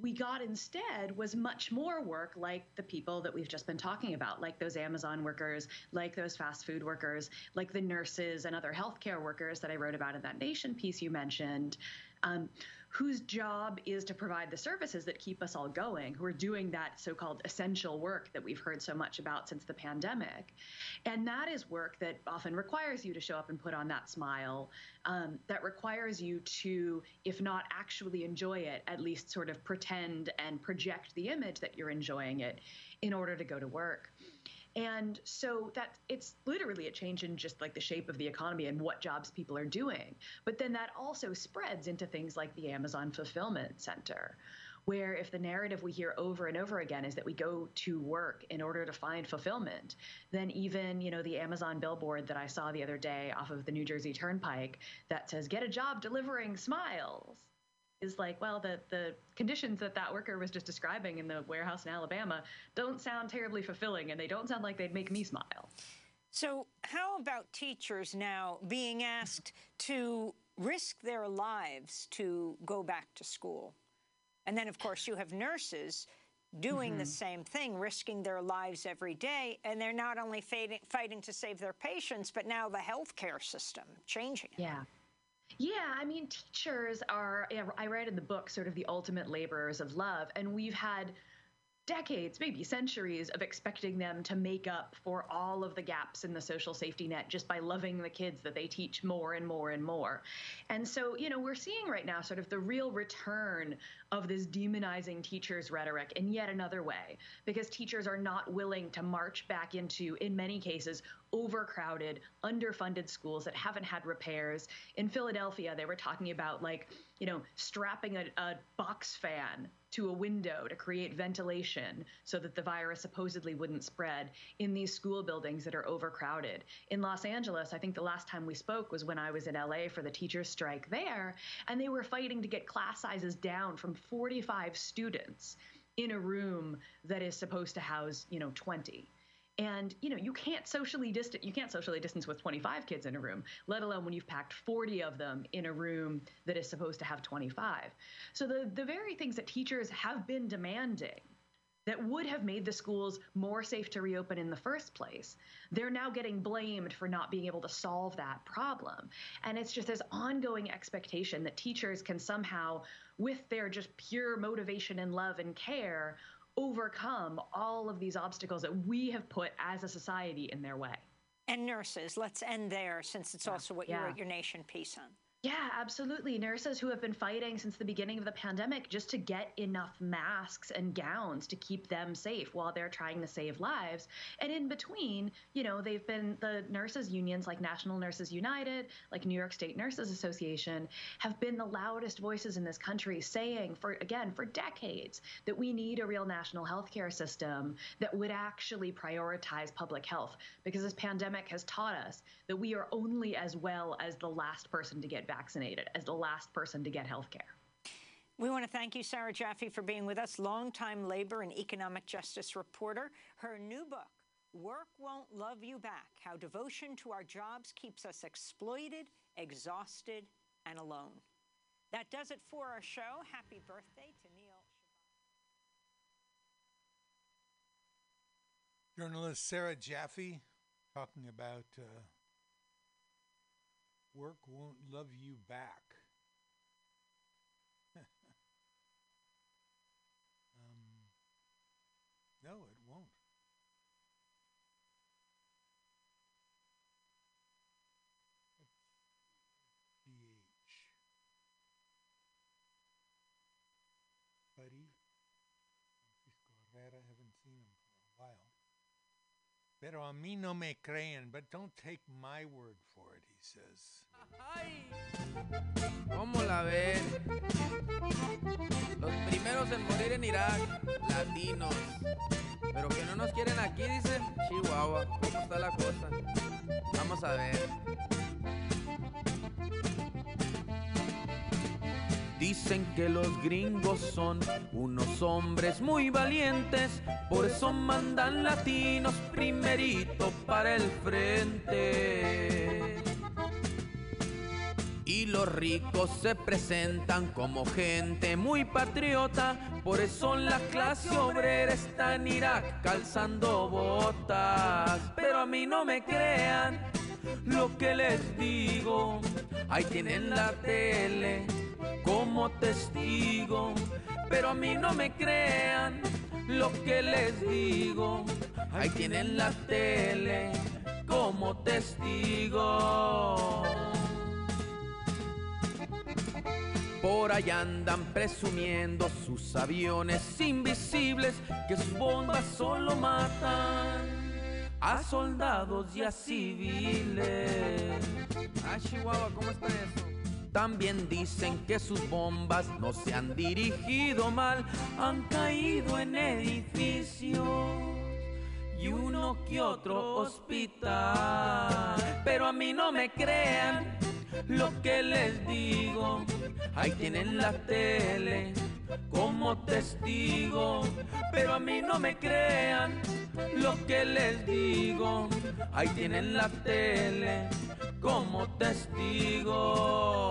we got instead was much more work like the people that we've just been talking about, like those Amazon workers, like those fast food workers, like the nurses and other healthcare workers that I wrote about in that Nation piece you mentioned. Um, whose job is to provide the services that keep us all going, who are doing that so called essential work that we've heard so much about since the pandemic. And that is work that often requires you to show up and put on that smile, um, that requires you to, if not actually enjoy it, at least sort of pretend and project the image that you're enjoying it in order to go to work. And so that it's literally a change in just like the shape of the economy and what jobs people are doing. But then that also spreads into things like the Amazon Fulfillment Center, where if the narrative we hear over and over again is that we go to work in order to find fulfillment, then even, you know, the Amazon billboard that I saw the other day off of the New Jersey Turnpike that says, get a job delivering smiles is like, well, the the conditions that that worker was just describing in the warehouse in Alabama don't sound terribly fulfilling, and they don't sound like they'd make me smile. So, how about teachers now being asked to risk their lives to go back to school? And then, of course, you have nurses doing mm -hmm. the Mm-hmm. same thing, risking their lives every day, and they're not only fighting, fighting to save their patients, but now the healthcare system changing. Yeah. Yeah, I mean, teachers are, I read in the book, sort of the ultimate laborers of love. And we've had decades, maybe centuries, of expecting them to make up for all of the gaps in the social safety net just by loving the kids that they teach more and more and more. And so, you know, we're seeing right now sort of the real return of this demonizing teachers rhetoric in yet another way, because teachers are not willing to march back into, in many cases, overcrowded, underfunded schools that haven't had repairs. In Philadelphia, they were talking about like, you know, strapping a, a, box fan to a window to create ventilation so that the virus supposedly wouldn't spread in these school buildings that are overcrowded. In Los Angeles, I think the last time we spoke was when I was in LA for the teachers' strike there, and they were fighting to get class sizes down from 45 students in a room that is supposed to house, you know, 20 and you know you can't socially distance you can't socially distance with 25 kids in a room let alone when you've packed 40 of them in a room that is supposed to have 25 so the the very things that teachers have been demanding that would have made the schools more safe to reopen in the first place they're now getting blamed for not being able to solve that problem. And it's just this ongoing expectation that teachers can somehow with their just pure motivation and love and care overcome all of these obstacles that we have put as a society in their way. And nurses, let's end there since it's yeah. also what you wrote your Nation piece on. Yeah, absolutely. Nurses who have been fighting since the beginning of the pandemic just to get enough masks and gowns to keep them safe while they're trying to save lives. And in between, you know, they've been the nurses unions like National Nurses United, like New York State Nurses Association, have been the loudest voices in this country saying for again for decades that we need a real national healthcare system that would actually prioritize public health because this pandemic has taught us that we are only as well as the last person to get vaccinated, as the last person to get health care. We want to thank you, Sarah Jaffe, for being with us, longtime labor and economic justice reporter. Her new book, Work Won't Love You Back How Devotion to Our Jobs Keeps Us Exploited, Exhausted, and Alone. That does it for our show. Happy birthday to Neil. Journalist Sarah Jaffe talking about uh, work won't love you back. Pero a mí no me creen, but don't take my word for it, he says. ¿Cómo la ven? Los primeros en morir en Irak, latinos. Pero que no nos quieren aquí, dicen. Chihuahua, ¿cómo está la cosa? Vamos a ver. Dicen que los gringos son unos hombres muy valientes, por eso mandan latinos primerito para el frente. Y los ricos se presentan como gente muy patriota, por eso la clase obrera está en Irak calzando botas. Pero a mí no me crean lo que les digo, ahí tienen la tele como testigo, pero a mí no me crean lo que les digo. Ahí tienen la tele como testigo. Por allá andan presumiendo sus aviones invisibles que sus bombas solo matan a soldados y a civiles. Ah, Chihuahua, ¿cómo está eso? También dicen que sus bombas no se han dirigido mal, han caído en edificios y uno que otro hospital. Pero a mí no me crean lo que les digo, ahí tienen la tele como testigo. Pero a mí no me crean lo que les digo, ahí tienen la tele como testigo.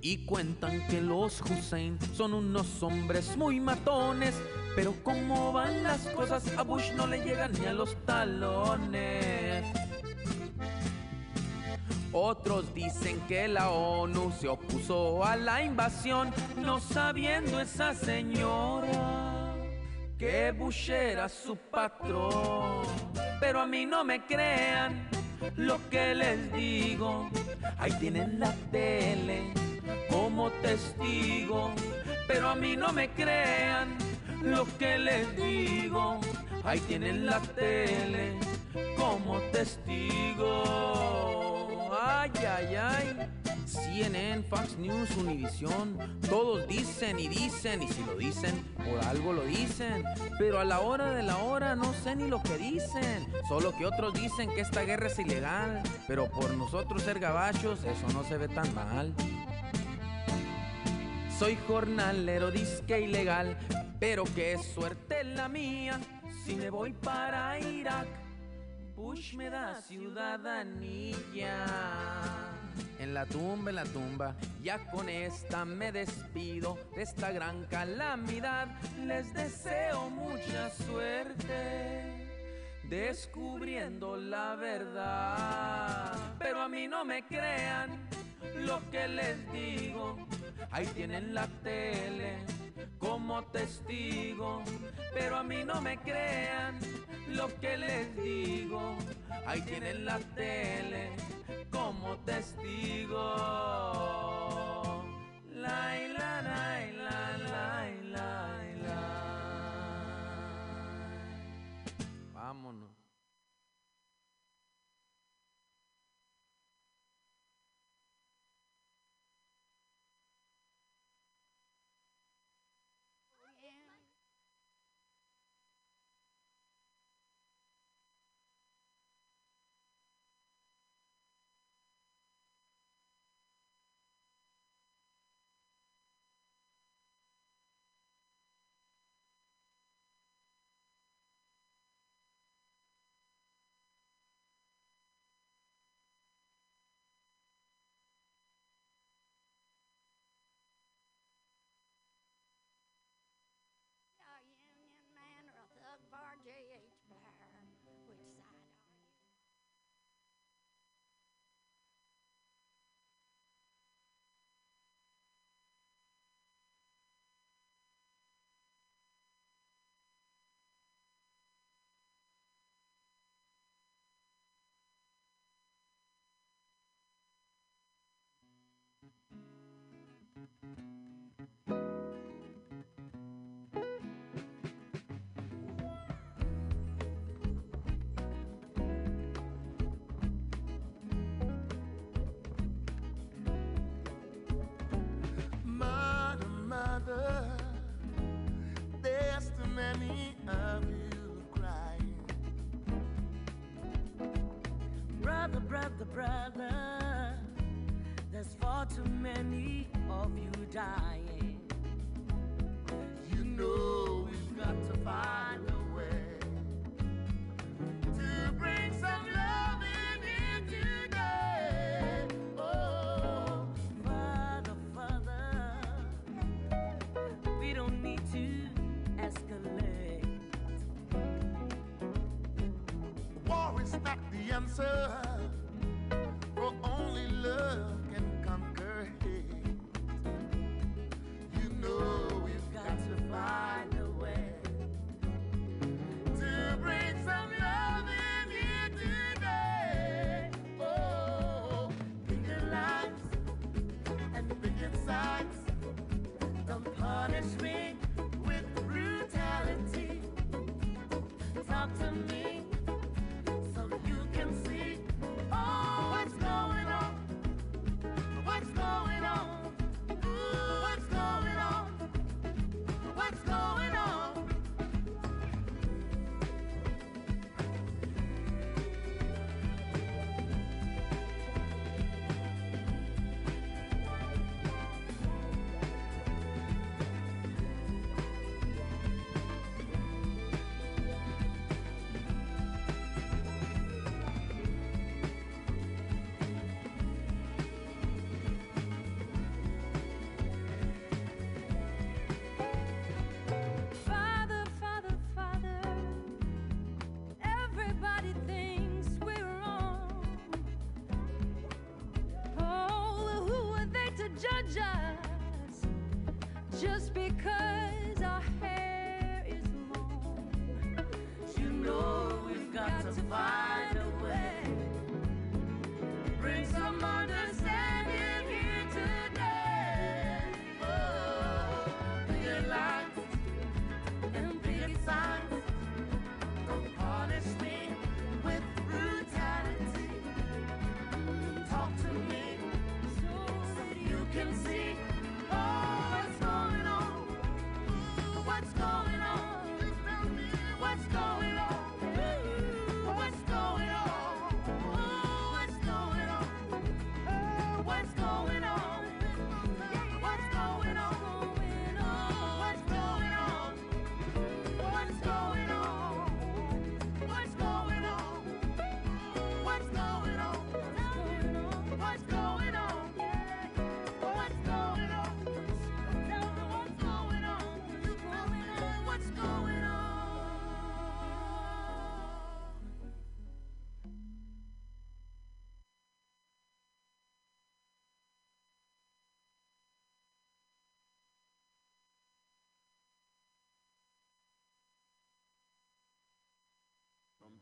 Y cuentan que los Hussein son unos hombres muy matones, pero como van las cosas a Bush no le llegan ni a los talones. Otros dicen que la ONU se opuso a la invasión, no sabiendo esa señora que Bush era su patrón. Pero a mí no me crean lo que les digo. Ahí tienen la tele como testigo. Pero a mí no me crean lo que les digo. Ahí tienen la tele como testigo. Ay, ay, ay. CNN, Fox News, Univision, todos dicen y dicen, y si lo dicen, por algo lo dicen. Pero a la hora de la hora no sé ni lo que dicen. Solo que otros dicen que esta guerra es ilegal. Pero por nosotros ser gabachos, eso no se ve tan mal. Soy jornalero, disque ilegal, pero qué suerte la mía si me voy para Irak. Bush me da ciudadanía. En la tumba, en la tumba, ya con esta me despido de esta gran calamidad. Les deseo mucha suerte descubriendo la verdad. Pero a mí no me crean lo que les digo. Ahí tienen la tele como testigo, pero a mí no me crean lo que les digo. Ahí tienen la tele como testigo. La, la, la, la, la, la. die.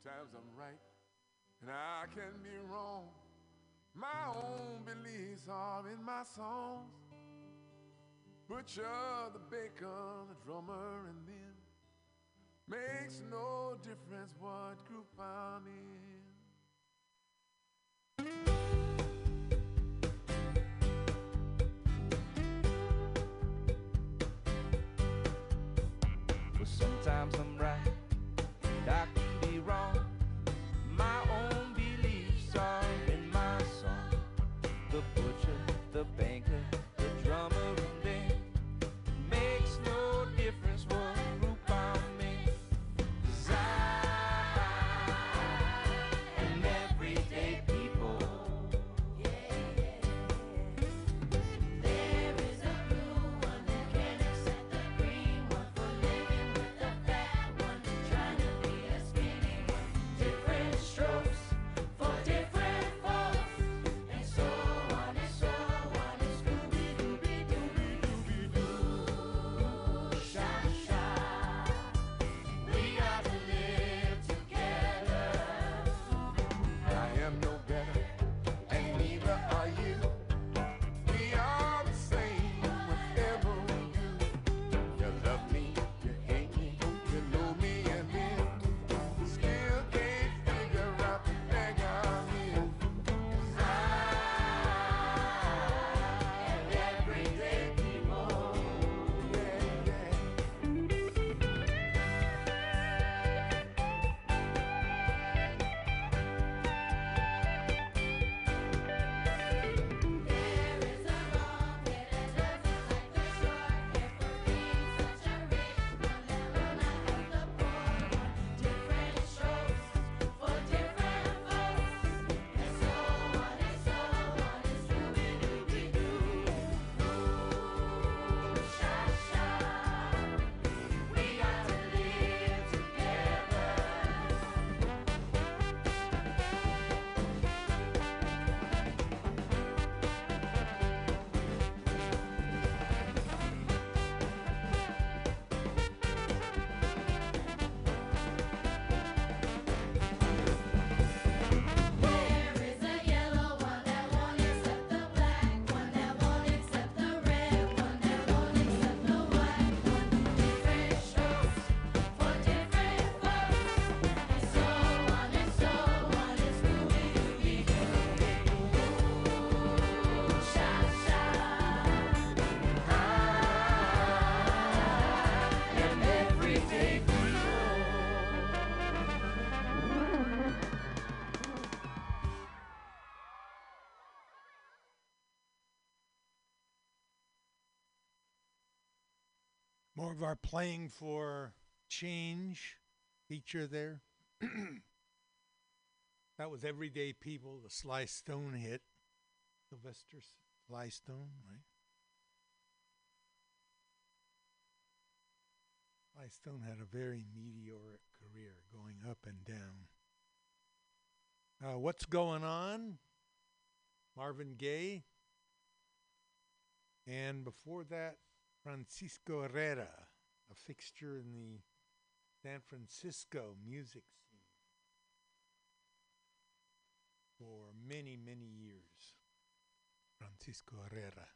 Sometimes I'm right and I can be wrong. My own beliefs are in my songs. Butcher, the baker, the drummer, and then makes no difference what group I'm in. But sometimes I'm right, and I can be wrong. Beliefs playing for change feature there. that was Everyday People, the Sly Stone hit. Sylvester Sly Stone, right? Sly Stone had a very meteoric career going up and down. Uh, what's going on? Marvin Gaye. And before that, Francisco Herrera, a fixture in the San Francisco music scene for many, many years. Francisco Herrera.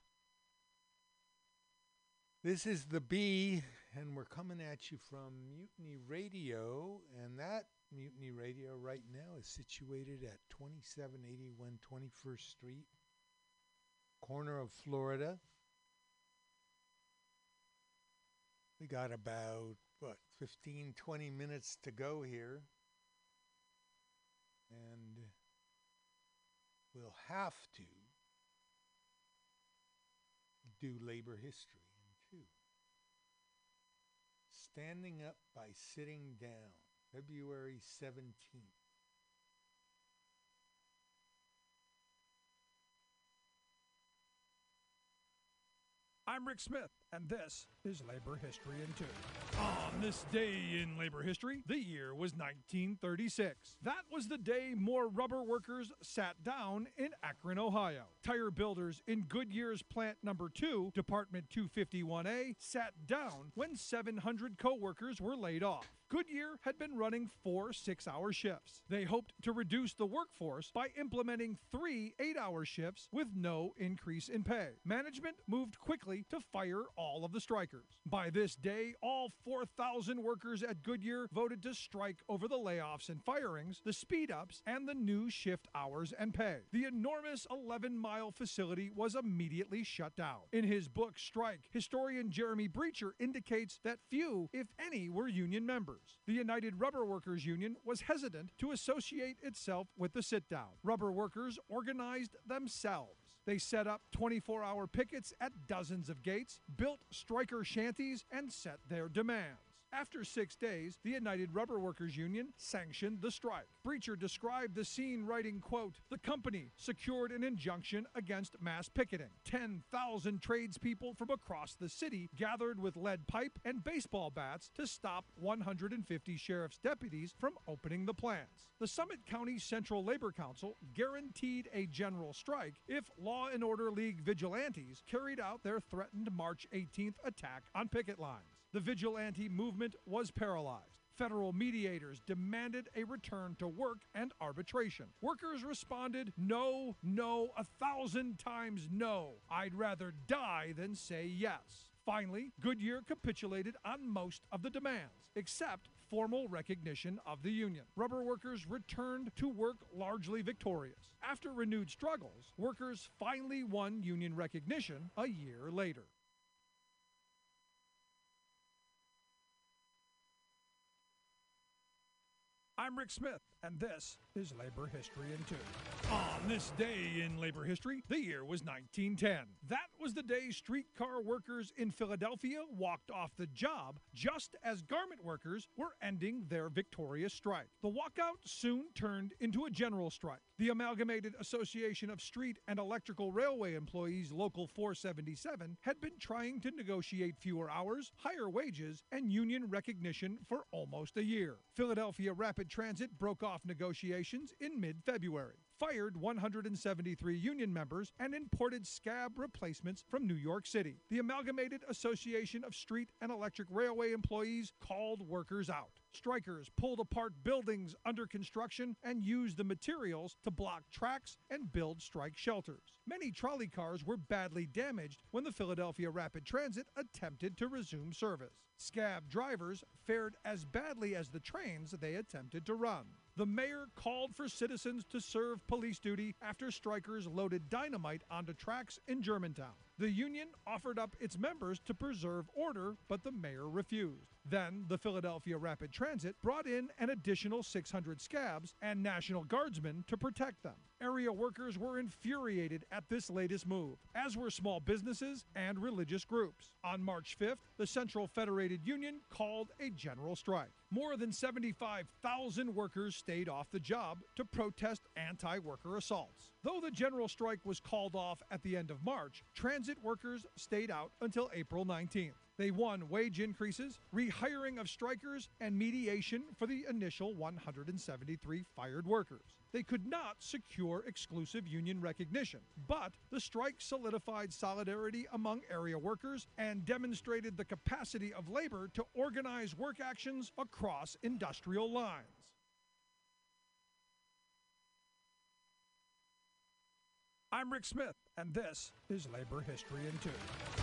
This is the B, and we're coming at you from Mutiny Radio, and that Mutiny Radio right now is situated at 2781 21st Street, corner of Florida. We got about, what, 15, 20 minutes to go here. And we'll have to do labor history in two. Standing up by sitting down, February 17th. I'm Rick Smith, and this is Labor History in Two. On this day in labor history, the year was 1936. That was the day more rubber workers sat down in Akron, Ohio. Tire builders in Goodyear's plant number 2, Department 251A, sat down when 700 co-workers were laid off. Goodyear had been running four six hour shifts. They hoped to reduce the workforce by implementing three eight hour shifts with no increase in pay. Management moved quickly to fire all of the strikers. By this day, all 4,000 workers at Goodyear voted to strike over the layoffs and firings, the speed ups, and the new shift hours and pay. The enormous 11 mile facility was immediately shut down. In his book, Strike, historian Jeremy Brecher indicates that few, if any, were union members. The United Rubber Workers Union was hesitant to associate itself with the sit down. Rubber workers organized themselves. They set up 24 hour pickets at dozens of gates, built striker shanties, and set their demands. After six days, the United Rubber Workers Union sanctioned the strike. Brecher described the scene writing, quote, The company secured an injunction against mass picketing. 10,000 tradespeople from across the city gathered with lead pipe and baseball bats to stop 150 sheriff's deputies from opening the plants. The Summit County Central Labor Council guaranteed a general strike if Law and Order League vigilantes carried out their threatened March 18th attack on picket lines. The vigilante movement was paralyzed. Federal mediators demanded a return to work and arbitration. Workers responded, no, no, a thousand times no. I'd rather die than say yes. Finally, Goodyear capitulated on most of the demands, except formal recognition of the union. Rubber workers returned to work largely victorious. After renewed struggles, workers finally won union recognition a year later. I'm Rick Smith, and this is Labor History in Two. On this day in labor history, the year was 1910. That was the day streetcar workers in Philadelphia walked off the job just as garment workers were ending their victorious strike. The walkout soon turned into a general strike. The Amalgamated Association of Street and Electrical Railway Employees Local 477 had been trying to negotiate fewer hours, higher wages, and union recognition for almost a year. Philadelphia Rapid Transit broke off negotiations in mid February, fired 173 union members, and imported scab replacements from New York City. The Amalgamated Association of Street and Electric Railway Employees called workers out. Strikers pulled apart buildings under construction and used the materials to block tracks and build strike shelters. Many trolley cars were badly damaged when the Philadelphia Rapid Transit attempted to resume service. Scab drivers fared as badly as the trains they attempted to run. The mayor called for citizens to serve police duty after strikers loaded dynamite onto tracks in Germantown. The union offered up its members to preserve order, but the mayor refused. Then the Philadelphia Rapid Transit brought in an additional 600 scabs and National Guardsmen to protect them. Area workers were infuriated at this latest move, as were small businesses and religious groups. On March 5th, the Central Federated Union called a general strike. More than 75,000 workers stayed off the job to protest anti worker assaults. Though the general strike was called off at the end of March, transit workers stayed out until April 19th. They won wage increases, rehiring of strikers, and mediation for the initial 173 fired workers. They could not secure exclusive union recognition, but the strike solidified solidarity among area workers and demonstrated the capacity of labor to organize work actions across industrial lines. I'm Rick Smith, and this is Labor History in Two.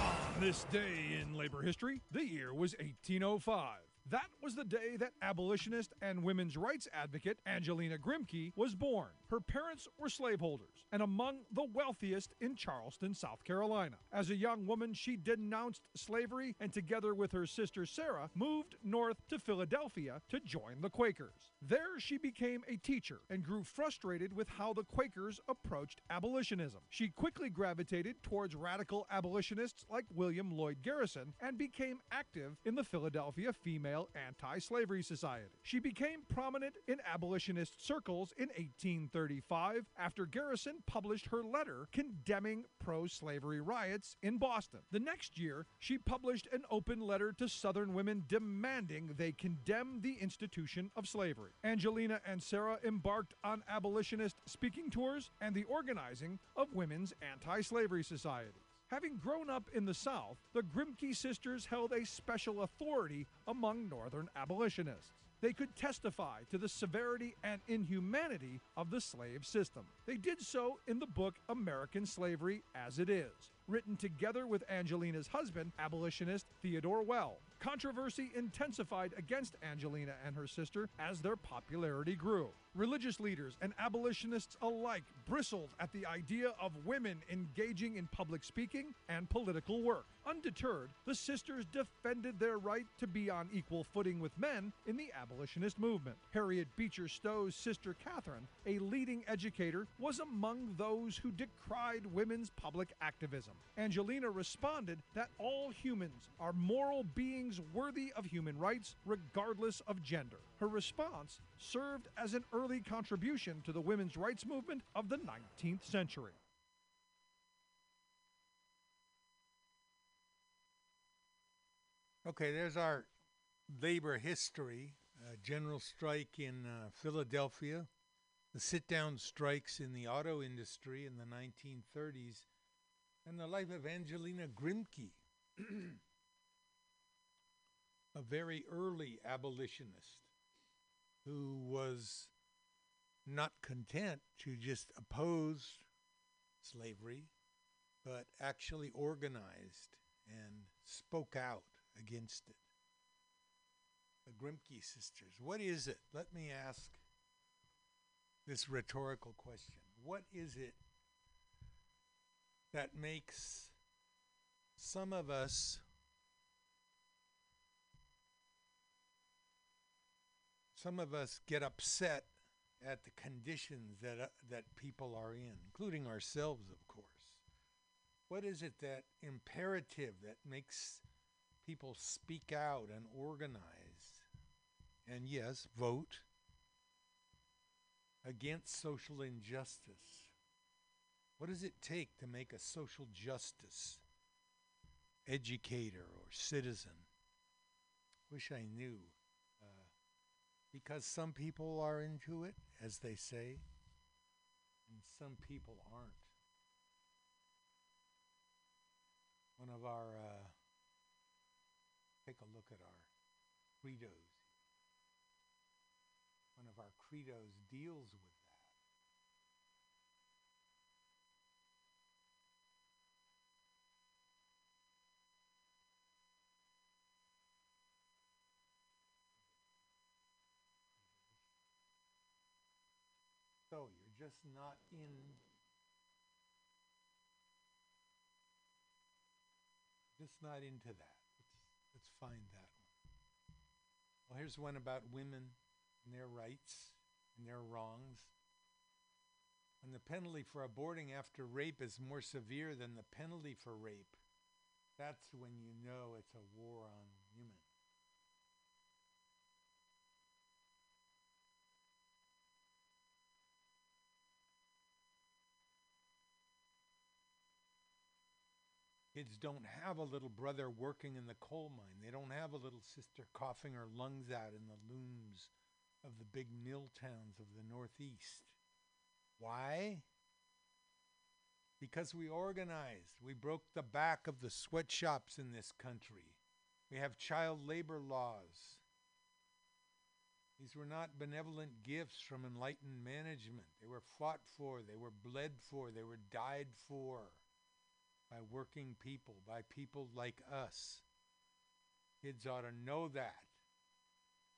On this day in labor history, the year was 1805. That was the day that abolitionist and women's rights advocate Angelina Grimke was born. Her parents were slaveholders and among the wealthiest in Charleston, South Carolina. As a young woman, she denounced slavery and, together with her sister Sarah, moved north to Philadelphia to join the Quakers. There, she became a teacher and grew frustrated with how the Quakers approached abolitionism. She quickly gravitated towards radical abolitionists like William Lloyd Garrison and became active in the Philadelphia Female Anti Slavery Society. She became prominent in abolitionist circles in 1835 after Garrison published her letter condemning pro slavery riots in Boston. The next year, she published an open letter to Southern women demanding they condemn the institution of slavery. Angelina and Sarah embarked on abolitionist speaking tours and the organizing of women's anti slavery societies. Having grown up in the South, the Grimke sisters held a special authority among Northern abolitionists. They could testify to the severity and inhumanity of the slave system. They did so in the book American Slavery as It Is, written together with Angelina's husband, abolitionist Theodore Weld. Controversy intensified against Angelina and her sister as their popularity grew. Religious leaders and abolitionists alike bristled at the idea of women engaging in public speaking and political work. Undeterred, the sisters defended their right to be on equal footing with men in the abolitionist movement. Harriet Beecher Stowe's sister Catherine, a leading educator, was among those who decried women's public activism. Angelina responded that all humans are moral beings worthy of human rights, regardless of gender. Her response served as an early contribution to the women's rights movement of the 19th century. Okay, there's our labor history. Uh, general strike in uh, Philadelphia, the sit down strikes in the auto industry in the 1930s, and the life of Angelina Grimke, a very early abolitionist who was not content to just oppose slavery, but actually organized and spoke out against it. The Grimke sisters. What is it? Let me ask this rhetorical question. What is it that makes some of us some of us get upset at the conditions that uh, that people are in, including ourselves, of course. What is it that imperative that makes people speak out and organize and yes, vote against social injustice? What does it take to make a social justice educator or citizen? Wish I knew. Uh, because some people are into it, as they say, and some people aren't. One of our, uh, take a look at our credos. One of our credos deals with that. So you're just not in. Just not into that. Let's, let's find that one. Well, here's one about women and their rights and their wrongs. And the penalty for aborting after rape is more severe than the penalty for rape. That's when you know it's a war on women. Kids don't have a little brother working in the coal mine. They don't have a little sister coughing her lungs out in the looms of the big mill towns of the Northeast. Why? Because we organized. We broke the back of the sweatshops in this country. We have child labor laws. These were not benevolent gifts from enlightened management. They were fought for, they were bled for, they were died for by working people, by people like us. Kids ought to know that.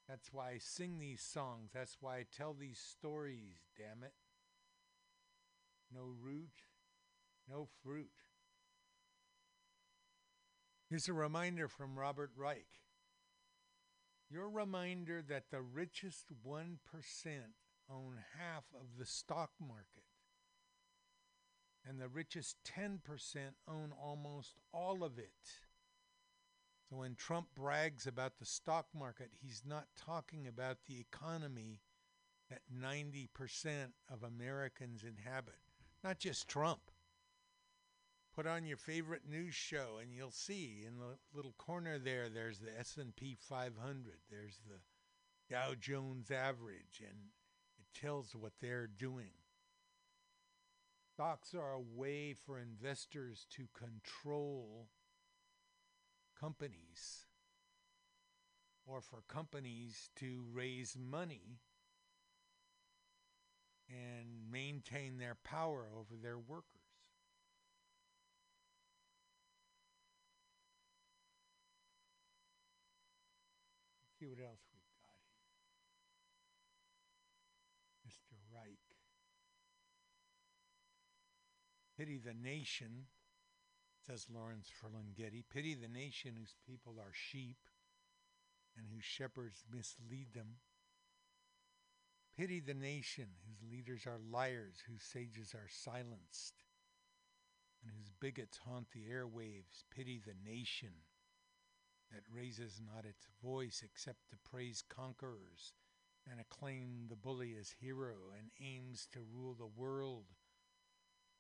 That's why I sing these songs. That's why I tell these stories, damn it. No root, no fruit. Here's a reminder from Robert Reich. Your reminder that the richest 1% own half of the stock market and the richest 10% own almost all of it. So when Trump brags about the stock market, he's not talking about the economy that 90% of Americans inhabit. Not just Trump. Put on your favorite news show and you'll see in the little corner there there's the S&P 500, there's the Dow Jones average and it tells what they're doing. Stocks are a way for investors to control companies or for companies to raise money and maintain their power over their workers. Let's see what else we've got here. Mr. Reich. Pity the nation, says Lawrence Ferlinghetti. Pity the nation whose people are sheep and whose shepherds mislead them. Pity the nation whose leaders are liars, whose sages are silenced, and whose bigots haunt the airwaves. Pity the nation that raises not its voice except to praise conquerors and acclaim the bully as hero and aims to rule the world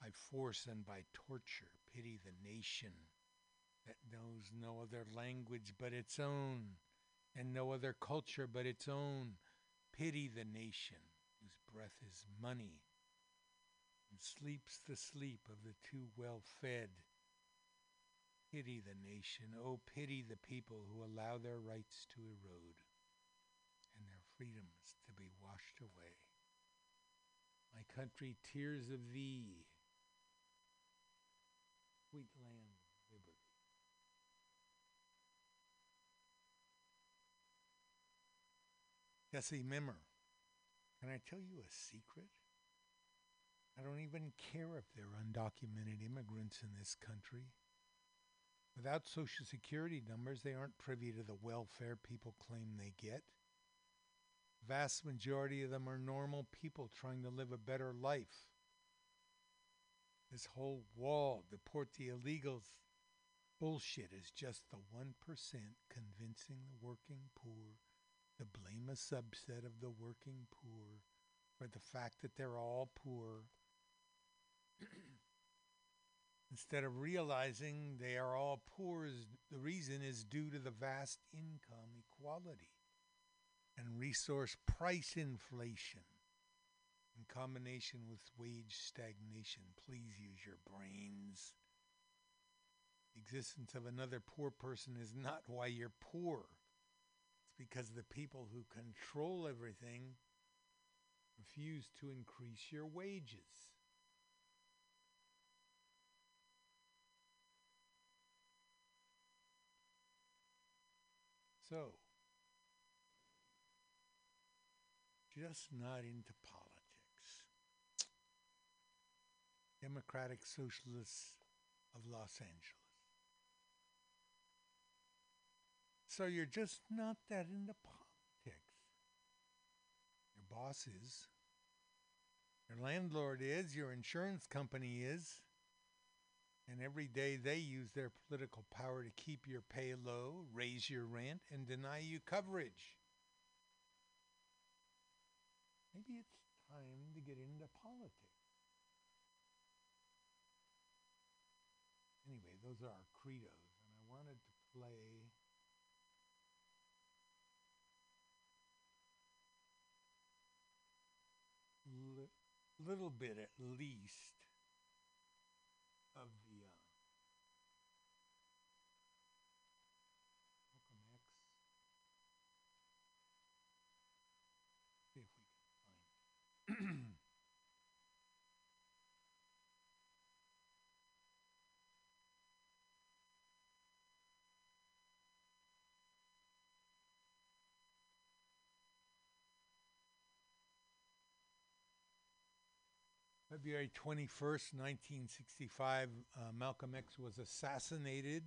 by force and by torture. Pity the nation that knows no other language but its own and no other culture but its own. Pity the nation whose breath is money and sleeps the sleep of the too well fed. Pity the nation, oh, pity the people who allow their rights to erode and their freedoms to be washed away. My country, tears of thee, sweet land liberty. Jesse Mimmer, can I tell you a secret? I don't even care if they're undocumented immigrants in this country. Without Social Security numbers, they aren't privy to the welfare people claim they get. Vast majority of them are normal people trying to live a better life. This whole wall, deport the illegals, bullshit is just the 1% convincing the working poor to blame a subset of the working poor for the fact that they're all poor. Instead of realizing they are all poor is the reason is due to the vast income equality and resource price inflation in combination with wage stagnation please use your brains the existence of another poor person is not why you're poor it's because the people who control everything refuse to increase your wages So, just not into politics. Democratic Socialists of Los Angeles. So you're just not that into politics. Your boss is. Your landlord is. Your insurance company is. And every day they use their political power to keep your pay low, raise your rent, and deny you coverage. Maybe it's time to get into politics. Those are our credos, and I wanted to play. Li- little bit at least of the uh, Malcolm X. See if we can find it. February 21st, 1965, uh, Malcolm X was assassinated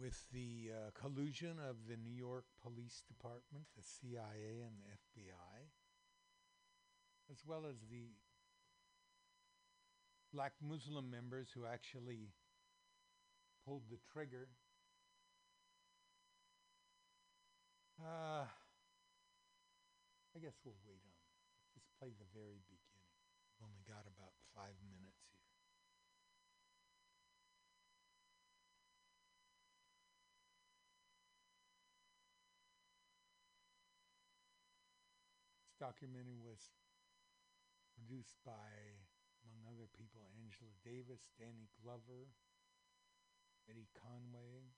with the uh, collusion of the New York Police Department, the CIA, and the FBI, as well as the black Muslim members who actually pulled the trigger. Uh, I guess we'll wait on play the very beginning. We've only got about five minutes here. This documentary was Produced by, among other people, Angela Davis, Danny Glover, Eddie Conway.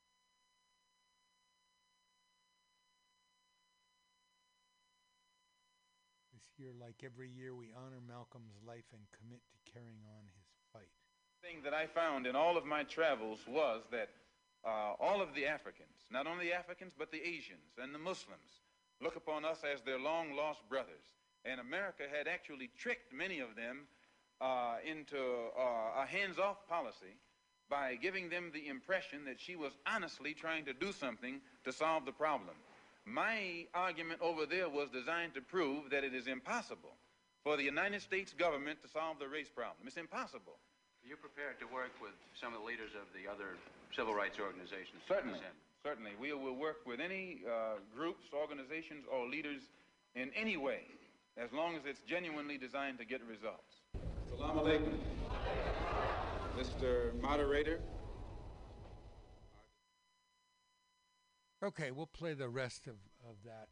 Year, like every year, we honor Malcolm's life and commit to carrying on his fight. thing that I found in all of my travels was that uh, all of the Africans, not only the Africans, but the Asians and the Muslims, look upon us as their long lost brothers. And America had actually tricked many of them uh, into uh, a hands off policy by giving them the impression that she was honestly trying to do something to solve the problem. My argument over there was designed to prove that it is impossible for the United States government to solve the race problem. It's impossible. Are you prepared to work with some of the leaders of the other civil rights organizations? Certainly, certainly. We will work with any uh, groups, organizations, or leaders in any way, as long as it's genuinely designed to get results. Salam alaikum. Mr. Moderator. Okay, we'll play the rest of, of that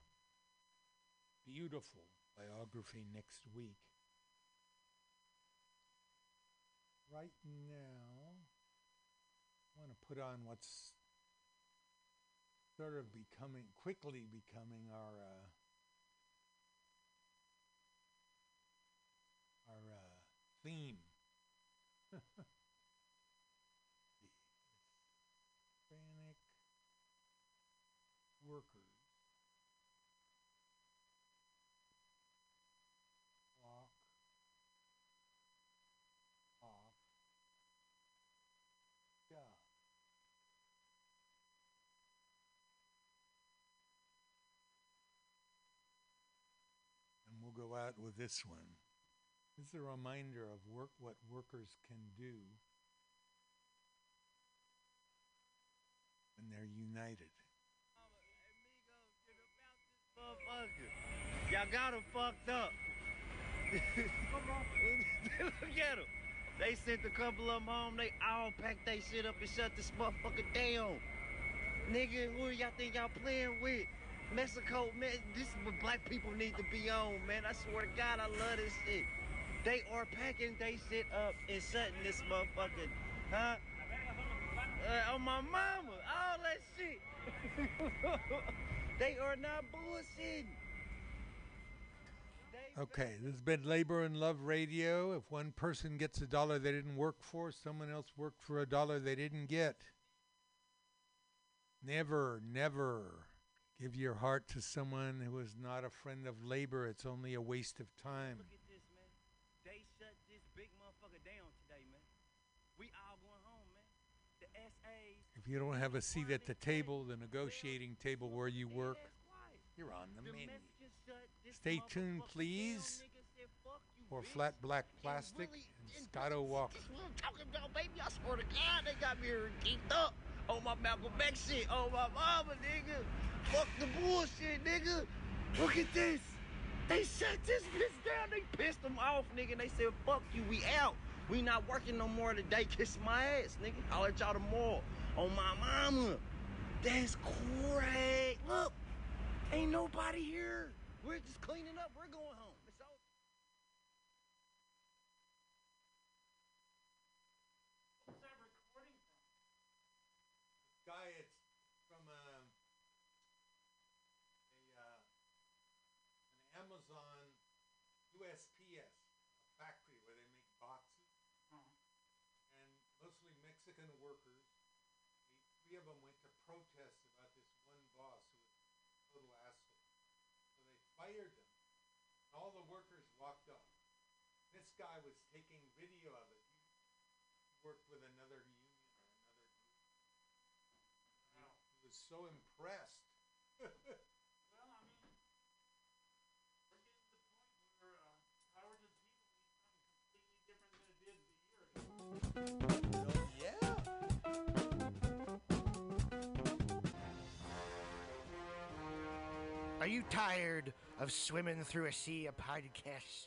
beautiful biography next week. Right now, I want to put on what's sort of becoming, quickly becoming our uh, our uh, theme. The Hispanic workers walk off job. And we'll go out with this one. This is a reminder of work what workers can do when they're united. Motherfucker. Y'all got him fucked up. Look at. They sent a couple of them home. They all packed their shit up and shut this motherfucker down. Nigga, who y'all think y'all playing with? Mexico, man, this is what black people need to be on, man. I swear to God, I love this shit. They are packing they shit up and shutting this motherfucker, huh? Uh, on my mama, all that shit. they are not bullshitting. Okay, this has been Labor and Love Radio. If one person gets a dollar they didn't work for, someone else worked for a dollar they didn't get. Never, never give your heart to someone who is not a friend of labor. It's only a waste of time. Look at this, man. They shut this big motherfucker down today, man. We all going home, man. The SAs. If you don't have a seat at the table, the negotiating table where you work, you're on the menu. Stay tuned, please, for Flat Black Plastic and Scotto Walker. Talking about, baby. I swear to God, they got me here geeked up on my Malcolm X shit. On my mama, nigga. Fuck the bullshit, nigga. Look at this. They shut this bitch down. They pissed them off, nigga. They said, fuck you, we out. We not working no more today. Kiss my ass, nigga. I'll let y'all tomorrow. On my mama. That's crazy. Look, ain't nobody here. We're just cleaning up. We're going home. It's all. Guy, it's from um, a, uh, an Amazon USPS factory where they make boxes, and mostly Mexican workers. The three of them went to protest about this one boss who was a total asshole. So they fired them. And all the workers walked off. This guy was taking video of it. He worked with another union or another group. He was so impressed. Well, I mean, we're getting to the point where uh, Howard and People means completely different than it did a year ago. Are you tired of swimming through a sea of podcasts?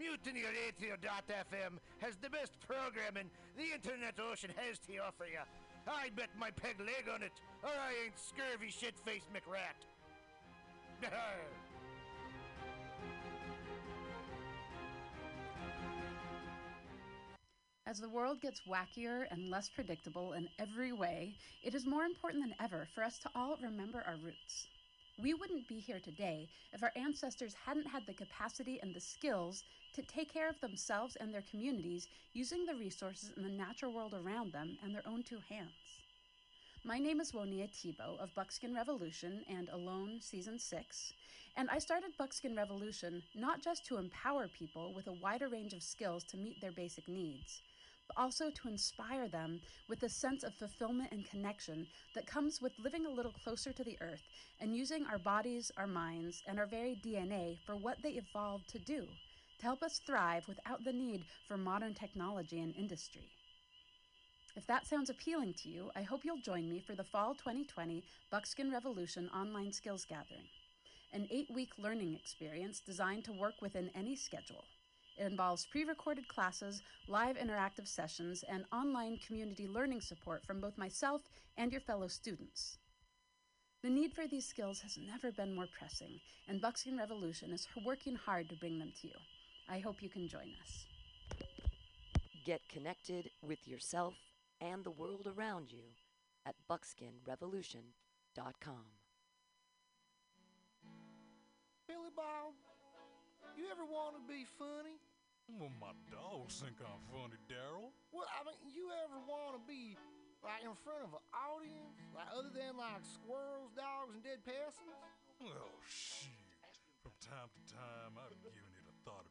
Mutiny Radio.fm has the best programming the internet ocean has to offer you. I bet my peg leg on it, or I ain't scurvy shit faced McRat. As the world gets wackier and less predictable in every way, it is more important than ever for us to all remember our roots. We wouldn't be here today if our ancestors hadn't had the capacity and the skills to take care of themselves and their communities using the resources in the natural world around them and their own two hands. My name is Woniya Thibeault of Buckskin Revolution and Alone Season 6, and I started Buckskin Revolution not just to empower people with a wider range of skills to meet their basic needs, but also to inspire them with a sense of fulfillment and connection that comes with living a little closer to the earth and using our bodies, our minds, and our very DNA for what they evolved to do, to help us thrive without the need for modern technology and industry. If that sounds appealing to you, I hope you'll join me for the Fall 2020 Buckskin Revolution Online Skills Gathering, an eight week learning experience designed to work within any schedule. It involves pre recorded classes, live interactive sessions, and online community learning support from both myself and your fellow students. The need for these skills has never been more pressing, and Buckskin Revolution is working hard to bring them to you. I hope you can join us. Get connected with yourself and the world around you at buckskinrevolution.com. Billy Bob, you ever want to be funny? Well, my dogs think I'm funny, Daryl. Well, I mean, you ever want to be like in front of an audience, like other than like squirrels, dogs, and dead persons? Well, oh, shit. From time to time, I've given it a thought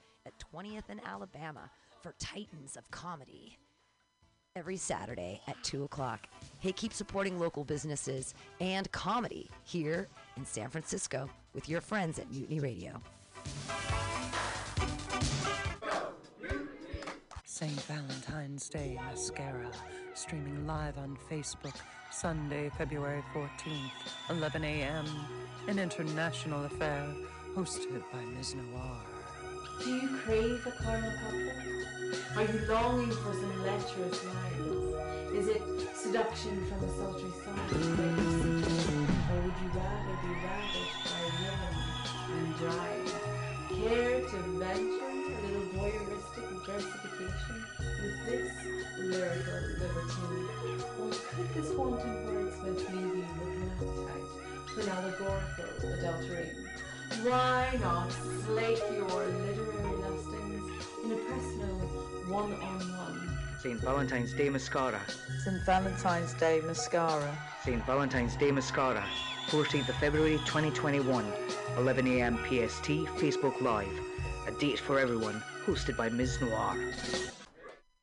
at 20th and Alabama for Titans of Comedy. every Saturday at 2 o'clock. Hey, keep supporting local businesses and comedy here in San Francisco with your friends at Mutiny Radio. St. Valentine's Day Mascara, streaming live on Facebook, Sunday, February 14th, 11 a.m. An international affair hosted by Ms. Noir. Do you crave a carnal popper? Are you longing for some lecherous lines? Is it seduction from a sultry seek? Or would you rather be ravished by rhythm and drive? Care to venture a little voyeuristic versification with this lyrical libertine? Or could this wanton wordsmith leave you with an appetite for an allegorical adulterating? Why not slake your literary lustings in a personal one-on-one? St. Valentine's Day Mascara. St. Valentine's Day Mascara. St. Valentine's Day Mascara. 14th of February 2021, 11 a.m. PST, Facebook Live. A date for everyone, hosted by Ms. Noir.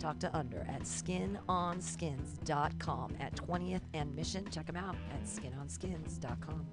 Talk to Under at skinonskins.com at 20th and Mission. Check them out at skinonskins.com.